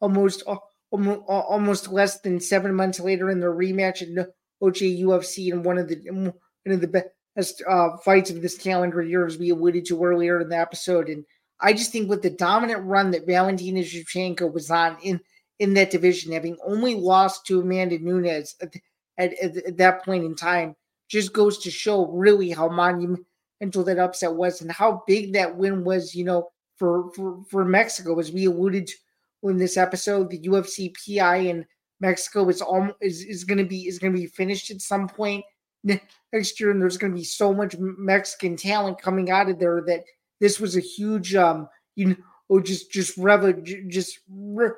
almost uh, almost less than seven months later in their rematch in OJ UFC in one of the one of the best uh, fights of this calendar year, as we alluded to earlier in the episode. And I just think with the dominant run that Valentina Shevchenko was on in in that division, having only lost to Amanda Nunes at, at, at that point in time, just goes to show really how monumental that upset was and how big that win was. You know, for for, for Mexico, as we alluded to in this episode, the UFC PI in Mexico is almost is, is going to be is going to be finished at some point next year, and there's going to be so much Mexican talent coming out of there that this was a huge um you know just just revel just re-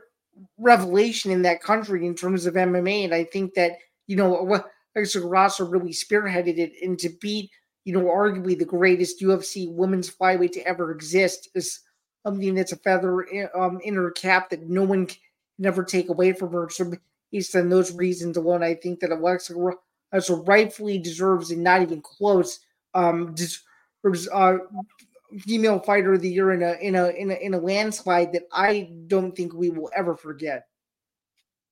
revelation in that country in terms of MMA, and I think that you know Alexa Grasso really spearheaded it, and to beat you know arguably the greatest UFC women's flyweight to ever exist is something that's a feather um, in her cap that no one can never take away from her. So based on those reasons alone, I think that Alexa Grasso rightfully deserves and not even close um, deserves female fighter of the year in a in a in a in a landslide that I don't think we will ever forget.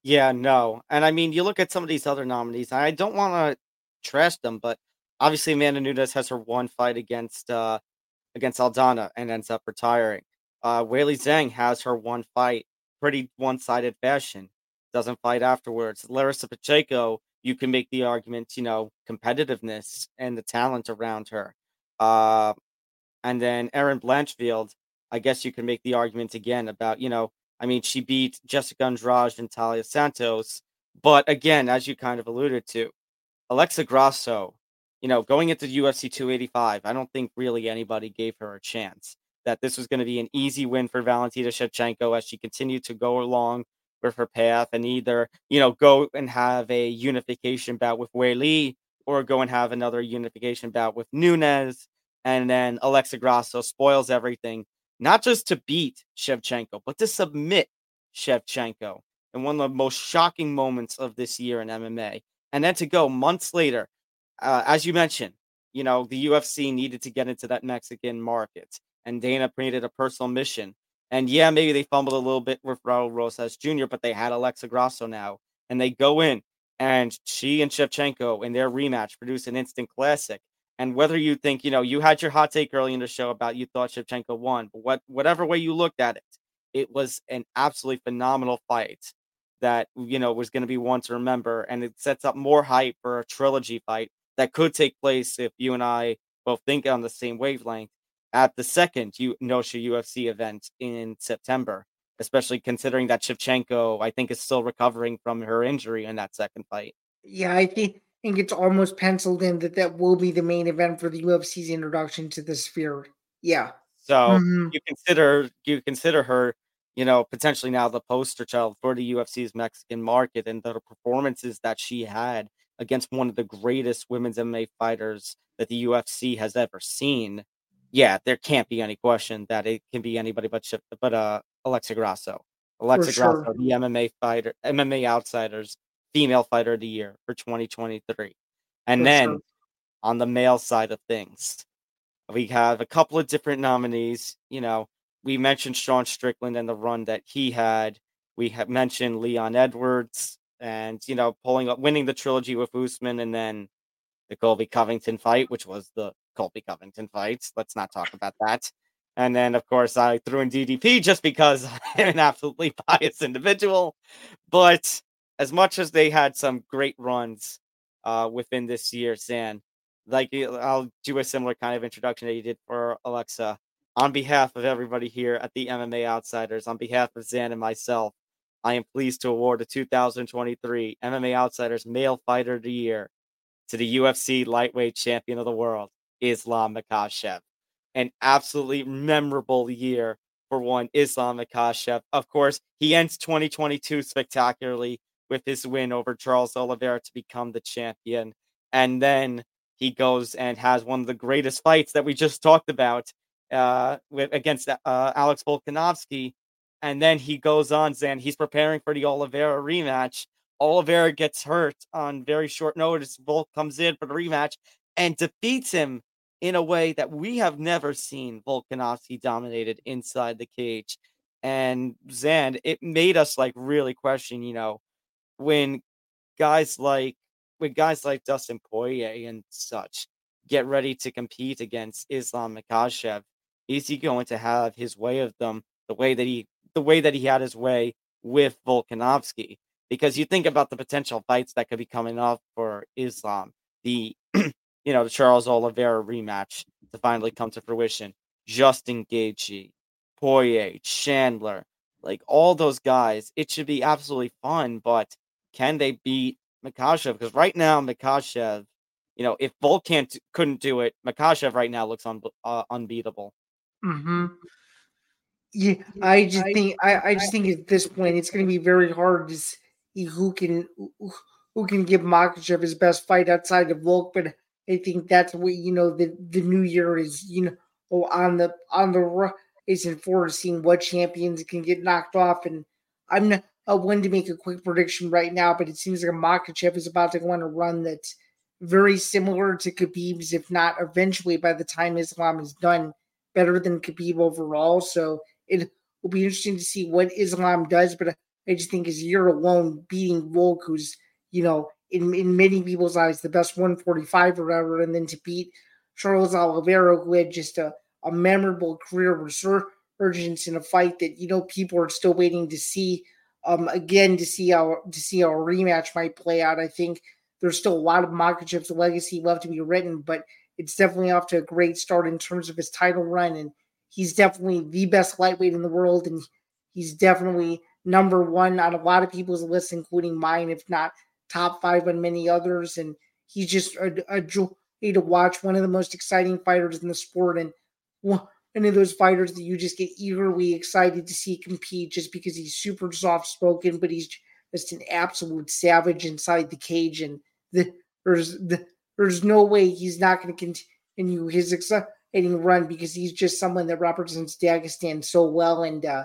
Yeah, no. And I mean, you look at some of these other nominees, I don't want to trash them, but obviously Amanda Nunes has her one fight against uh against Aldana and ends up retiring. Uh, Weili Zhang has her one fight, pretty one sided fashion, doesn't fight afterwards. Larissa Pacheco, you can make the argument, you know, competitiveness and the talent around her. Uh, and then Erin Blanchfield, I guess you can make the argument again about, you know, I mean, she beat Jessica Andrade and Taila Santos. But again, as you kind of alluded to, Alexa Grasso, you know, going into UFC 285, I don't think really anybody gave her a chance that this was going to be an easy win for Valentina Shevchenko as she continued to go along with her path and either, you know, go and have a unification bout with Weili or go and have another unification bout with Nunes. And then Alexa Grasso spoils everything, not just to beat Shevchenko, but to submit Shevchenko in one of the most shocking moments of this year in MMA. And then to go months later, uh, as you mentioned, you know, the UFC needed to get into that Mexican market and Dana created a personal mission. And yeah, maybe they fumbled a little bit with Raul Rosas Jr., but they had Alexa Grasso now, and they go in and she and Shevchenko in their rematch produce an instant classic. And whether you think, you know, you had your hot take early in the show about you thought Shevchenko won, but what whatever way you looked at it, it was an absolutely phenomenal fight that you know was going to be one to remember, and it sets up more hype for a trilogy fight that could take place if you and I both think on the same wavelength at the second U- Noche UFC event in September, especially considering that Shevchenko, I think, is still recovering from her injury in that second fight. Yeah, I think, think it's almost penciled in that that will be the main event for the UFC's introduction to the Sphere. Yeah. So mm-hmm. you consider you consider her, you know, potentially now the poster child for the UFC's Mexican market and the performances that she had against one of the greatest women's MMA fighters that the UFC has ever seen yeah, there can't be any question that it can be anybody but but uh Alexa Grasso. Alexa sure. Grasso, the MMA fighter, MMA Outsiders female fighter of the year for 2023. And then on the male side of things, we have a couple of different nominees. You know, we mentioned Sean Strickland and the run that he had. We have mentioned Leon Edwards and you know pulling up, winning the trilogy with Usman, and then the Colby Covington fight, which was the Colby Covington fights. Let's not talk about that. And then, of course, I threw in DDP just because I'm an absolutely biased individual. But as much as they had some great runs uh, within this year, Zain, like I'll do a similar kind of introduction that you did for Alexa. On behalf of everybody here at the MMA Outsiders, on behalf of Zain and myself, I am pleased to award the 2023 MMA Outsiders Male Fighter of the Year to the UFC lightweight champion of the world, Islam Makhachev. An absolutely memorable year for one, Islam Makhachev. Of course, he ends 2022 spectacularly with his win over Charles Oliveira to become the champion. And then he goes and has one of the greatest fights that we just talked about uh, with against uh, Alex Volkanovski. And then he goes on, and he's preparing for the Oliveira rematch. Oliveira gets hurt on very short notice. Volk comes in for the rematch and defeats him in a way that we have never seen Volkanovski dominated inside the cage. And Zain, it made us like really question, you know, when guys like when guys like Dustin Poirier and such get ready to compete against Islam Makhachev, is he going to have his way of them the way that he the way that he had his way with Volkanovski? Because you think about the potential fights that could be coming up for Islam, the you know, the Charles Oliveira rematch to finally come to fruition. Justin Gaethje, Poirier, Chandler, like all those guys, it should be absolutely fun. But can they beat Makhachev? Because right now, Makhachev, you know, if Volk can't couldn't do it, Makhachev right now looks un, uh, unbeatable. Hmm. Yeah, I just think I, I just think at this point it's going to be very hard to see who can who can give Makhachev his best fight outside of Volk, but I think that's what you know the the new year is you know oh, on the on the horizon for seeing what champions can get knocked off. And I'm not uh, one to make a quick prediction right now, but it seems like a Makhachev is about to go on a run that's very similar to Khabib's, if not eventually by the time Islam is done, better than Khabib overall. So it will be interesting to see what Islam does. But I just think his year alone beating Volk, who's you know in, in many people's eyes, the best 145 or whatever, and then to beat Charles Oliveira, who had just a, a memorable career resurgence in a fight that you know people are still waiting to see. Um, again, to see how to see how a rematch might play out. I think there's still a lot of Makhachev's legacy left to be written, but it's definitely off to a great start in terms of his title run, and he's definitely the best lightweight in the world, and he's definitely number one on a lot of people's lists, including mine, if not top five on many others, and he's just a, a joy to watch. One of the most exciting fighters in the sport, and one of those fighters that you just get eagerly excited to see compete, just because he's super soft spoken, but he's just an absolute savage inside the cage, and the, there's the, there's no way he's not going to continue his exciting run because he's just someone that represents Dagestan so well, and uh,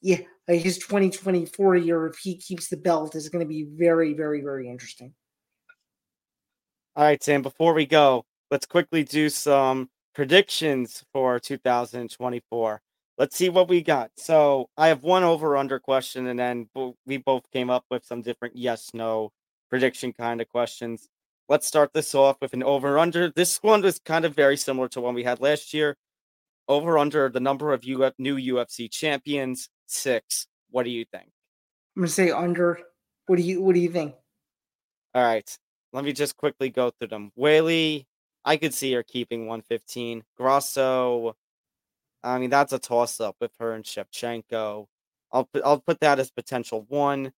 yeah, his 2024 year, if he keeps the belt, is going to be very, very, very interesting. All right, Zain, before we go, let's quickly do some predictions for 2024. Let's see what we got. So I have one over under question, and then we both came up with some different yes no prediction kind of questions. Let's start this off with an over under. This one was kind of very similar to one we had last year. Over under the number of Uf- new UFC champions six. What do you think? I'm gonna say under. What do you What do you think? All right, let me just quickly go through them. Weili, I could see her keeping 115. Grasso, I mean that's a toss up with her and Shevchenko. I'll put I'll put that as potential one.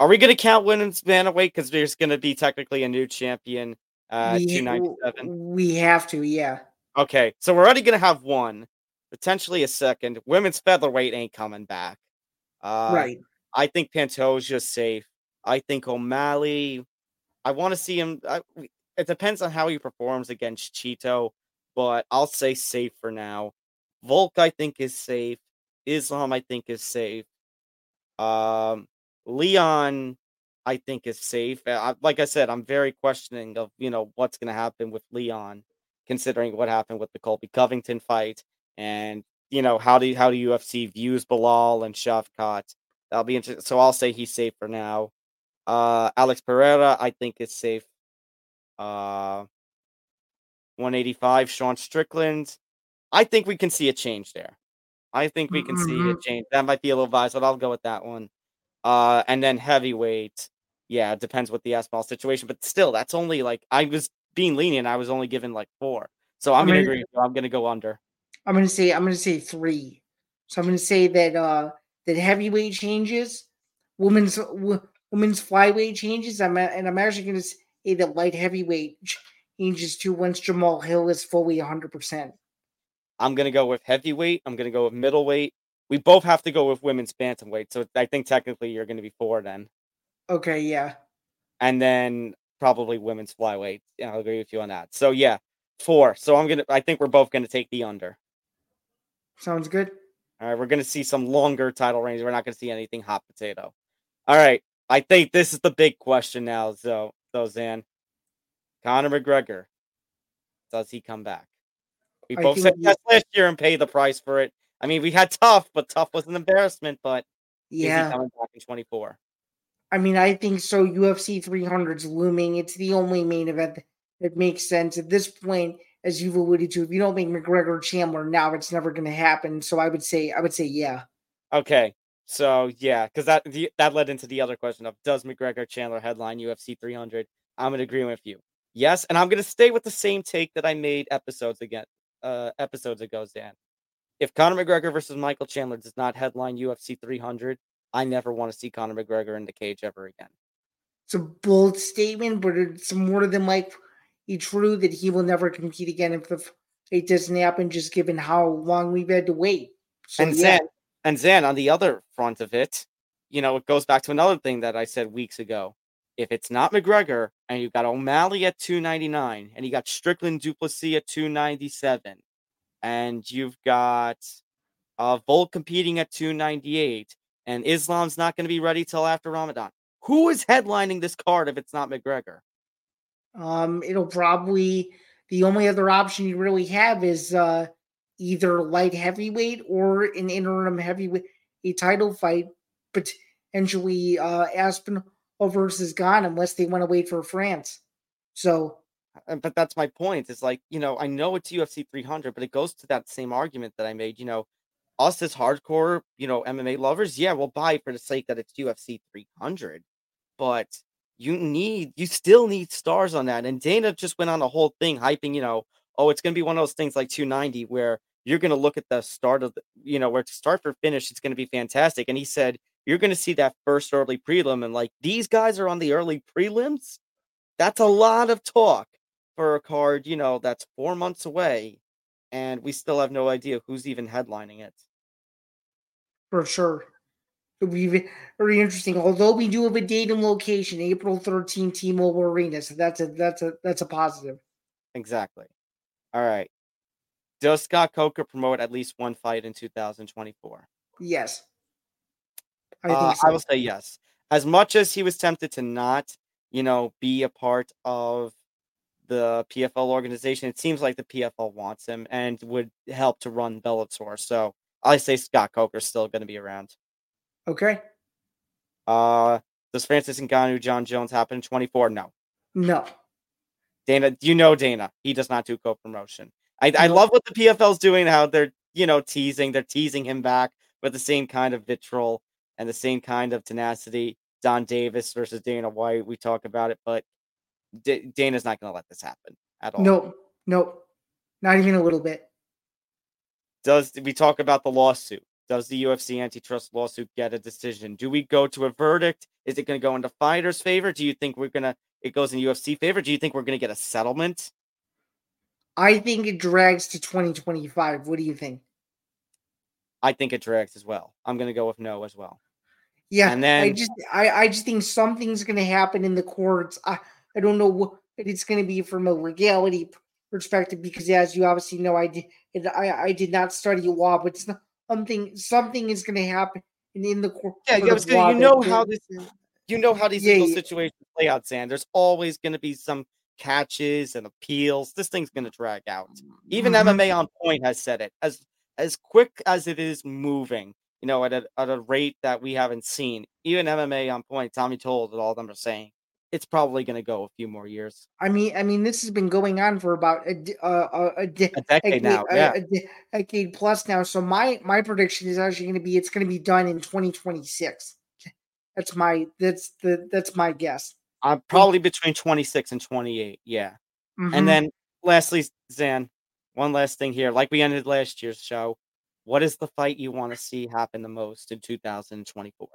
Are we going to count women's bantamweight because there's going to be technically a new champion uh, 297? We have to, yeah. Okay, so we're already going to have one potentially a second. Women's featherweight ain't coming back. Uh, right. I think Pantoja's safe. I think O'Malley. I want to see him. I, it depends on how he performs against Chito, but I'll say safe for now. Volk, I think, is safe. Islam, I think, is safe. Um, Leon, I think, is safe. I, like I said, I'm very questioning of you know what's going to happen with Leon, considering what happened with the Colby Covington fight and you know how do how do UFC views Belal and Shavkat. That'll be interesting. So I'll say he's safe for now. Uh, Alex Pereira, I think is safe. Uh, 185, Sean Strickland. I think we can see a change there. I think we can mm-hmm. see a mm-hmm. change. That might be a little biased, but I'll go with that one. Uh, and then heavyweight. Yeah, it depends what the Aspinall situation, but still, that's only like I was being lenient. I was only given like four, so I'm I mean, gonna agree. I'm gonna go under. I'm gonna say I'm gonna say three. So I'm gonna say that uh that heavyweight changes, women's w- women's flyweight changes. I'm and I'm actually gonna a the light heavyweight changes to once Jamahal Hill is fully 100%. I'm gonna go with heavyweight. I'm gonna go with middleweight. We both have to go with women's bantamweight. So I think technically you're gonna be four then. Okay, yeah. And then probably women's flyweight. Yeah, I'll agree with you on that. So yeah, four. So I'm gonna I think we're both gonna take the under. Sounds good. All right, we're gonna see some longer title reigns. We're not gonna see anything hot potato. All right. I think this is the big question now, so so Zan. Conor McGregor. Does he come back? We I both said yes last year and pay the price for it. I mean, we had tough, but tough was an embarrassment. But is he Yeah. coming back in 24? I mean, I think so. UFC 300's looming. It's the only main event that makes sense at this point. As you've alluded to, if you don't make McGregor Chandler now, it's never going to happen. So I would say, I would say, yeah. Okay, so yeah, because that the, that led into the other question of does McGregor Chandler headline UFC 300? I'm gonna agree with you. Yes, and I'm gonna stay with the same take that I made episodes again, uh, episodes ago, Dan. If Conor McGregor versus Michael Chandler does not headline UFC 300, I never want to see Conor McGregor in the cage ever again. It's a bold statement, but it's more than likely true that he will never compete again if the fight doesn't happen. Just given how long we've had to wait. So and yeah, Zan, and Zan, on the other front of it, you know, it goes back to another thing that I said weeks ago. If it's not McGregor and you've got O'Malley at 299 and you got Strickland Du Plessis at 297 and you've got uh Volk competing at 298 and Islam's not going to be ready till after Ramadan. Who is headlining this card if it's not McGregor? um, it'll probably the only other option you really have is uh either light heavyweight or an interim heavyweight a title fight, potentially uh Aspinall versus Gane, unless they want to wait for France. So Uh, But that's my point. It's like, you know, I know it's UFC 300, but it goes to that same argument that I made. You know, us as hardcore, you know, MMA lovers, yeah, we'll buy for the sake that it's UFC 300, but you need, you still need stars on that. And Dana just went on a whole thing hyping, you know, oh, it's going to be one of those things like 290 where you're going to look at the start of the, you know, where to start for finish, it's going to be fantastic. And he said, you're going to see that first early prelim. And like these guys are on the early prelims. That's a lot of talk for a card, you know, that's four months away. And we still have no idea who's even headlining it. for sure. It'll be very interesting. Although we do have a date and location, April 13 T-Mobile Arena. So that's a that's a that's a positive. Exactly. All right. Does Scott Coker promote at least one fight in 2024? Yes. I Uh, so. I will say yes. As much as he was tempted to not, you know, be a part of the PFL organization, it seems like the PFL wants him and would help to run Bellator. So I say Scott Coker's still going to be around. okay. Uh, does Francis Ngannou, Jon Jones happen in 24? No. No. Dana, you know Dana. He does not do co-promotion. I, I love what the PFL's doing, how they're, you know, teasing. They're teasing him back with the same kind of vitriol and the same kind of tenacity. Donn Davis versus Dana White. We talk about it, but D- Dana's not going to let this happen at all. No. No. Not even a little bit. Does we talk about the lawsuit? Does the UFC antitrust lawsuit get a decision? Do we go to a verdict? Is it going to go into fighters' favor? Do you think we're gonna it goes in UFC favor? Do you think we're going to get a settlement? I think it drags to 2025. What do you think? I think it drags as well. I'm going to go with no as well. Yeah, And then I just I, I just think something's gonna happen in the courts. I, I don't know what it's gonna be from a legality perspective because as you obviously know, I did I, I did not study law, but it's not, something something is gonna happen in, the court. Yeah, yeah, you know how this- You know how these Yeah, legal yeah. situations play out, Zain. There's always going to be some catches and appeals. This thing's going to drag out. Even Mhm. MMA on point has said it. As as quick as it is moving, you know, at a at a rate that we haven't seen. Even MMA on point, Tommy told that all of them are saying it's probably going to go a few more years, I mean, I mean, this has been going on for about a uh, a, a, de- a decade now. a- Yeah, a de- decade plus now. So my my prediction is actually going to be it's going to be done in 2026. That's my that's the that's my guess. I'm probably between 26 and 28. Yeah. Mhm. And then lastly, Zan, one last thing here. Like we ended last year's show, what is the fight you want to see happen the most in 2024?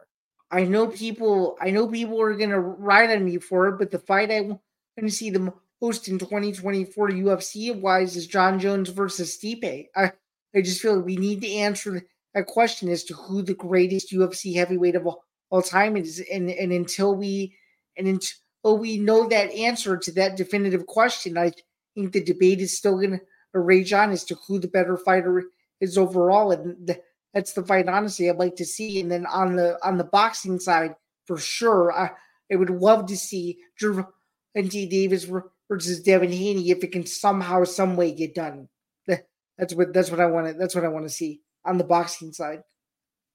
I know people I know people are gonna ride on me for it, but the fight I want to see the most in 2024 UFC wise is Jon Jones versus Stipe. I, I just feel like we need to answer that question as to who the greatest UFC heavyweight of all, all time is. And, and until we and until we know that answer to that definitive question, I think the debate is still going to rage on as to who the better fighter is overall. And that's the fight, honestly, I'd like to see. And then on the on the boxing side, for sure, I, I would love to see Gervonta Davis versus Devin Haney if it can somehow, some way get done. That's what that's what I want to that's what I want to see on the boxing side.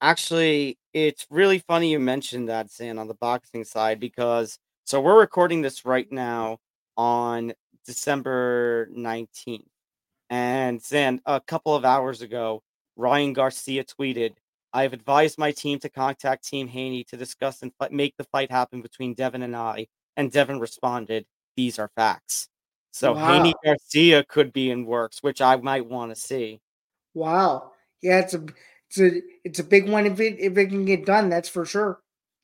Actually, it's really funny you mentioned that, Zan, on the boxing side, because so we're recording this right now on December 19th. And Zan, a couple of hours ago, Ryan Garcia tweeted, I have advised my team to contact Team Haney to discuss and make the fight happen between Devin and I. And Devin responded, These are facts. So wow. Haney Garcia could be in works, which I might want to see. Wow. Yeah, it's a it's a it's a big one if it if it can get done, that's for sure.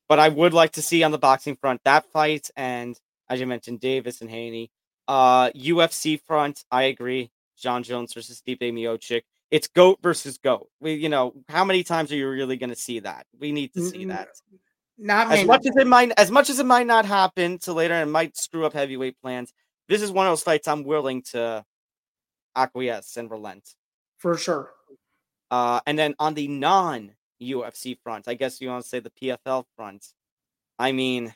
But I would like to see on the boxing front that fight and as you mentioned, Davis and Haney. Uh UFC front, I agree. Jon Jones versus Stipe Miocic. It's goat versus goat. We, you know, how many times are you really going to see that? We need to see that. Not as much as it might, as much as it might not happen to later, and might screw up heavyweight plans. This is one of those fights I'm willing to acquiesce and relent for sure. Uh, and then on the non UFC front, I guess you want to say the PFL front. I mean,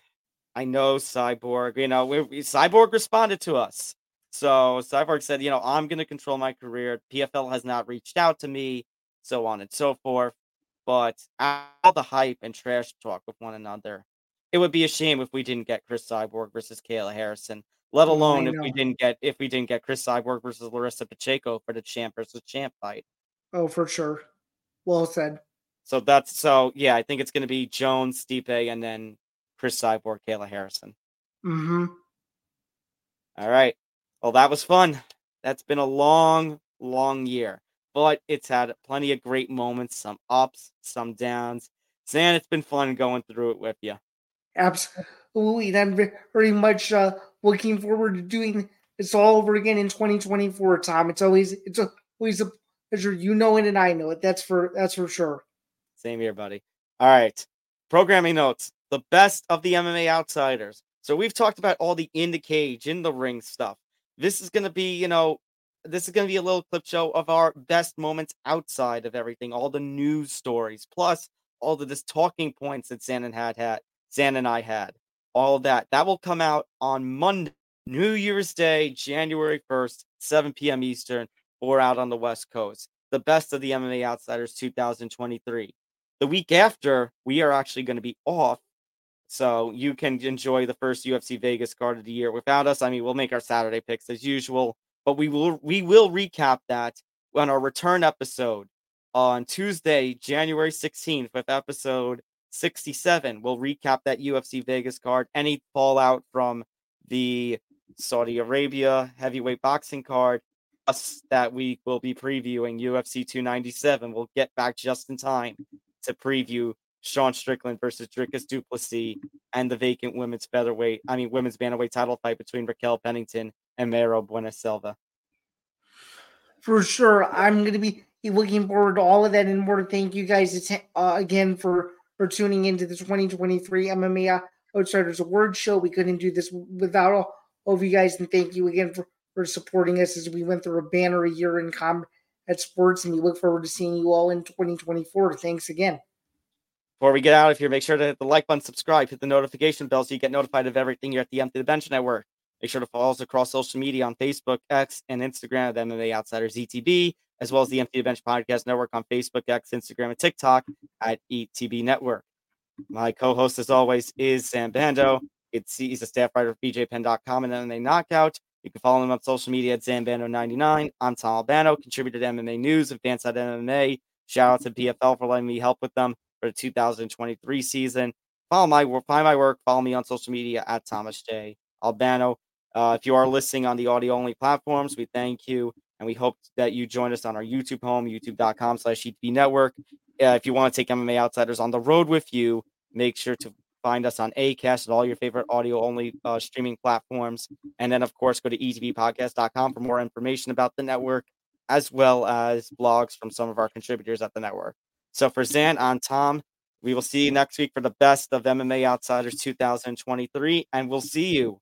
I know Cyborg. You know, we, we, Cyborg responded to us. So Cyborg said, you know, I'm going to control my career. PFL has not reached out to me, so on and so forth. But all the hype and trash talk with one another, it would be a shame if we didn't get Cris Cyborg versus Kayla Harrison. Let alone if we didn't get if we didn't get Cris Cyborg versus Larissa Pacheco for the champ versus champ fight. Oh, for sure. Well said. So that's so yeah, I think it's gonna be Jones, Stipe, and then Cris Cyborg, Kayla Harrison. Mm-hmm. All right. Well, that was fun. That's been a long, long year. But it's had plenty of great moments, some ups, some downs. Zan, it's been fun going through it with you. Absolutely. And I'm very much uh, looking forward to doing this all over again in 2024, Tom. It's always it's always a pleasure. You know it and I know it. That's for that's for sure. Same here, buddy. All right. Programming notes. The best of the MMA outsiders. So we've talked about all the in the cage, in the ring stuff. This is gonna be, you know, this is gonna be a little clip show of our best moments outside of everything, all the news stories, plus all of this talking points that Zan and had had Zan and I had. All that. That will come out on Monday, New Year's Day, January 1st, 7 p.m. Eastern, or out on the West Coast. The best of the MMA Outsiders 2023. The week after, we are actually going to be off. So you can enjoy the first UFC Vegas card of the year without us. I mean, we'll make our Saturday picks as usual, but we will we will recap that on our return episode on Tuesday, January 16th, with episode 67. We'll recap that UFC Vegas card, any fallout from the Saudi Arabia heavyweight boxing card. Us that week will be previewing UFC 297. We'll get back just in time to preview Sean Strickland versus Dricus Du Plessis and the vacant women's featherweight, I mean women's bantamweight title fight between Raquel Pennington and Mayra Bueno Silva. For sure, I'm going to be looking forward to all of that and more. Thank you guys uh, again for for tuning into the 2023 MMA Outsiders Awards show. We couldn't do this without all of you guys, and thank you again for, for supporting us as we went through a banner a year in combat sports, and we look forward to seeing you all in 2024. Thanks again. Before we get out of here, make sure to hit the like button, subscribe, hit the notification bell so you get notified of everything here at the Empty the Bench Network. Make sure to follow us across social media on Facebook, X, and Instagram at MMA Outsiders ETB as well as the Empty the Bench Podcast Network on Facebook, X, Instagram, and TikTok at ETB Network. My co-host, as always, is Zain Bando. It's he's a staff writer for BJPenn.com and MMA Knockout. You can follow him on social media at Zambano99. I'm Tom Albano, contributed MMA News of Dance MMA. Shout out to PFL for letting me help with them for the 2023 season. Follow my work, find my work, follow me on social media at Thomas J. Albano. Uh, if you are listening on the audio only platforms, we thank you. And we hope that you join us on our YouTube home, youtube.com slash network. Uh, if you want to take MMA Outsiders on the road with you, make sure to find us on Acast and all your favorite audio only uh, streaming platforms. And then, of course, go to etbpodcast.com for more information about the network, as well as blogs from some of our contributors at the network. So for Zan, I'm Tom. We will see you next week for the best of MMA Outsiders 2023. And we'll see you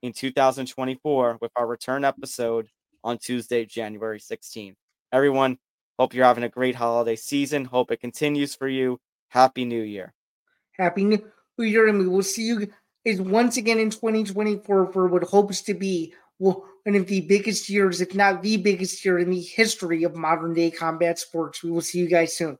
in 2024 with our return episode on Tuesday, January 16th. Everyone, hope you're having a great holiday season. Hope it continues for you. Happy New Year. Happy New Year, and we will see you is once again in 2024 for what hopes to be one of the biggest years, if not the biggest year in the history of modern day combat sports. We will see you guys soon.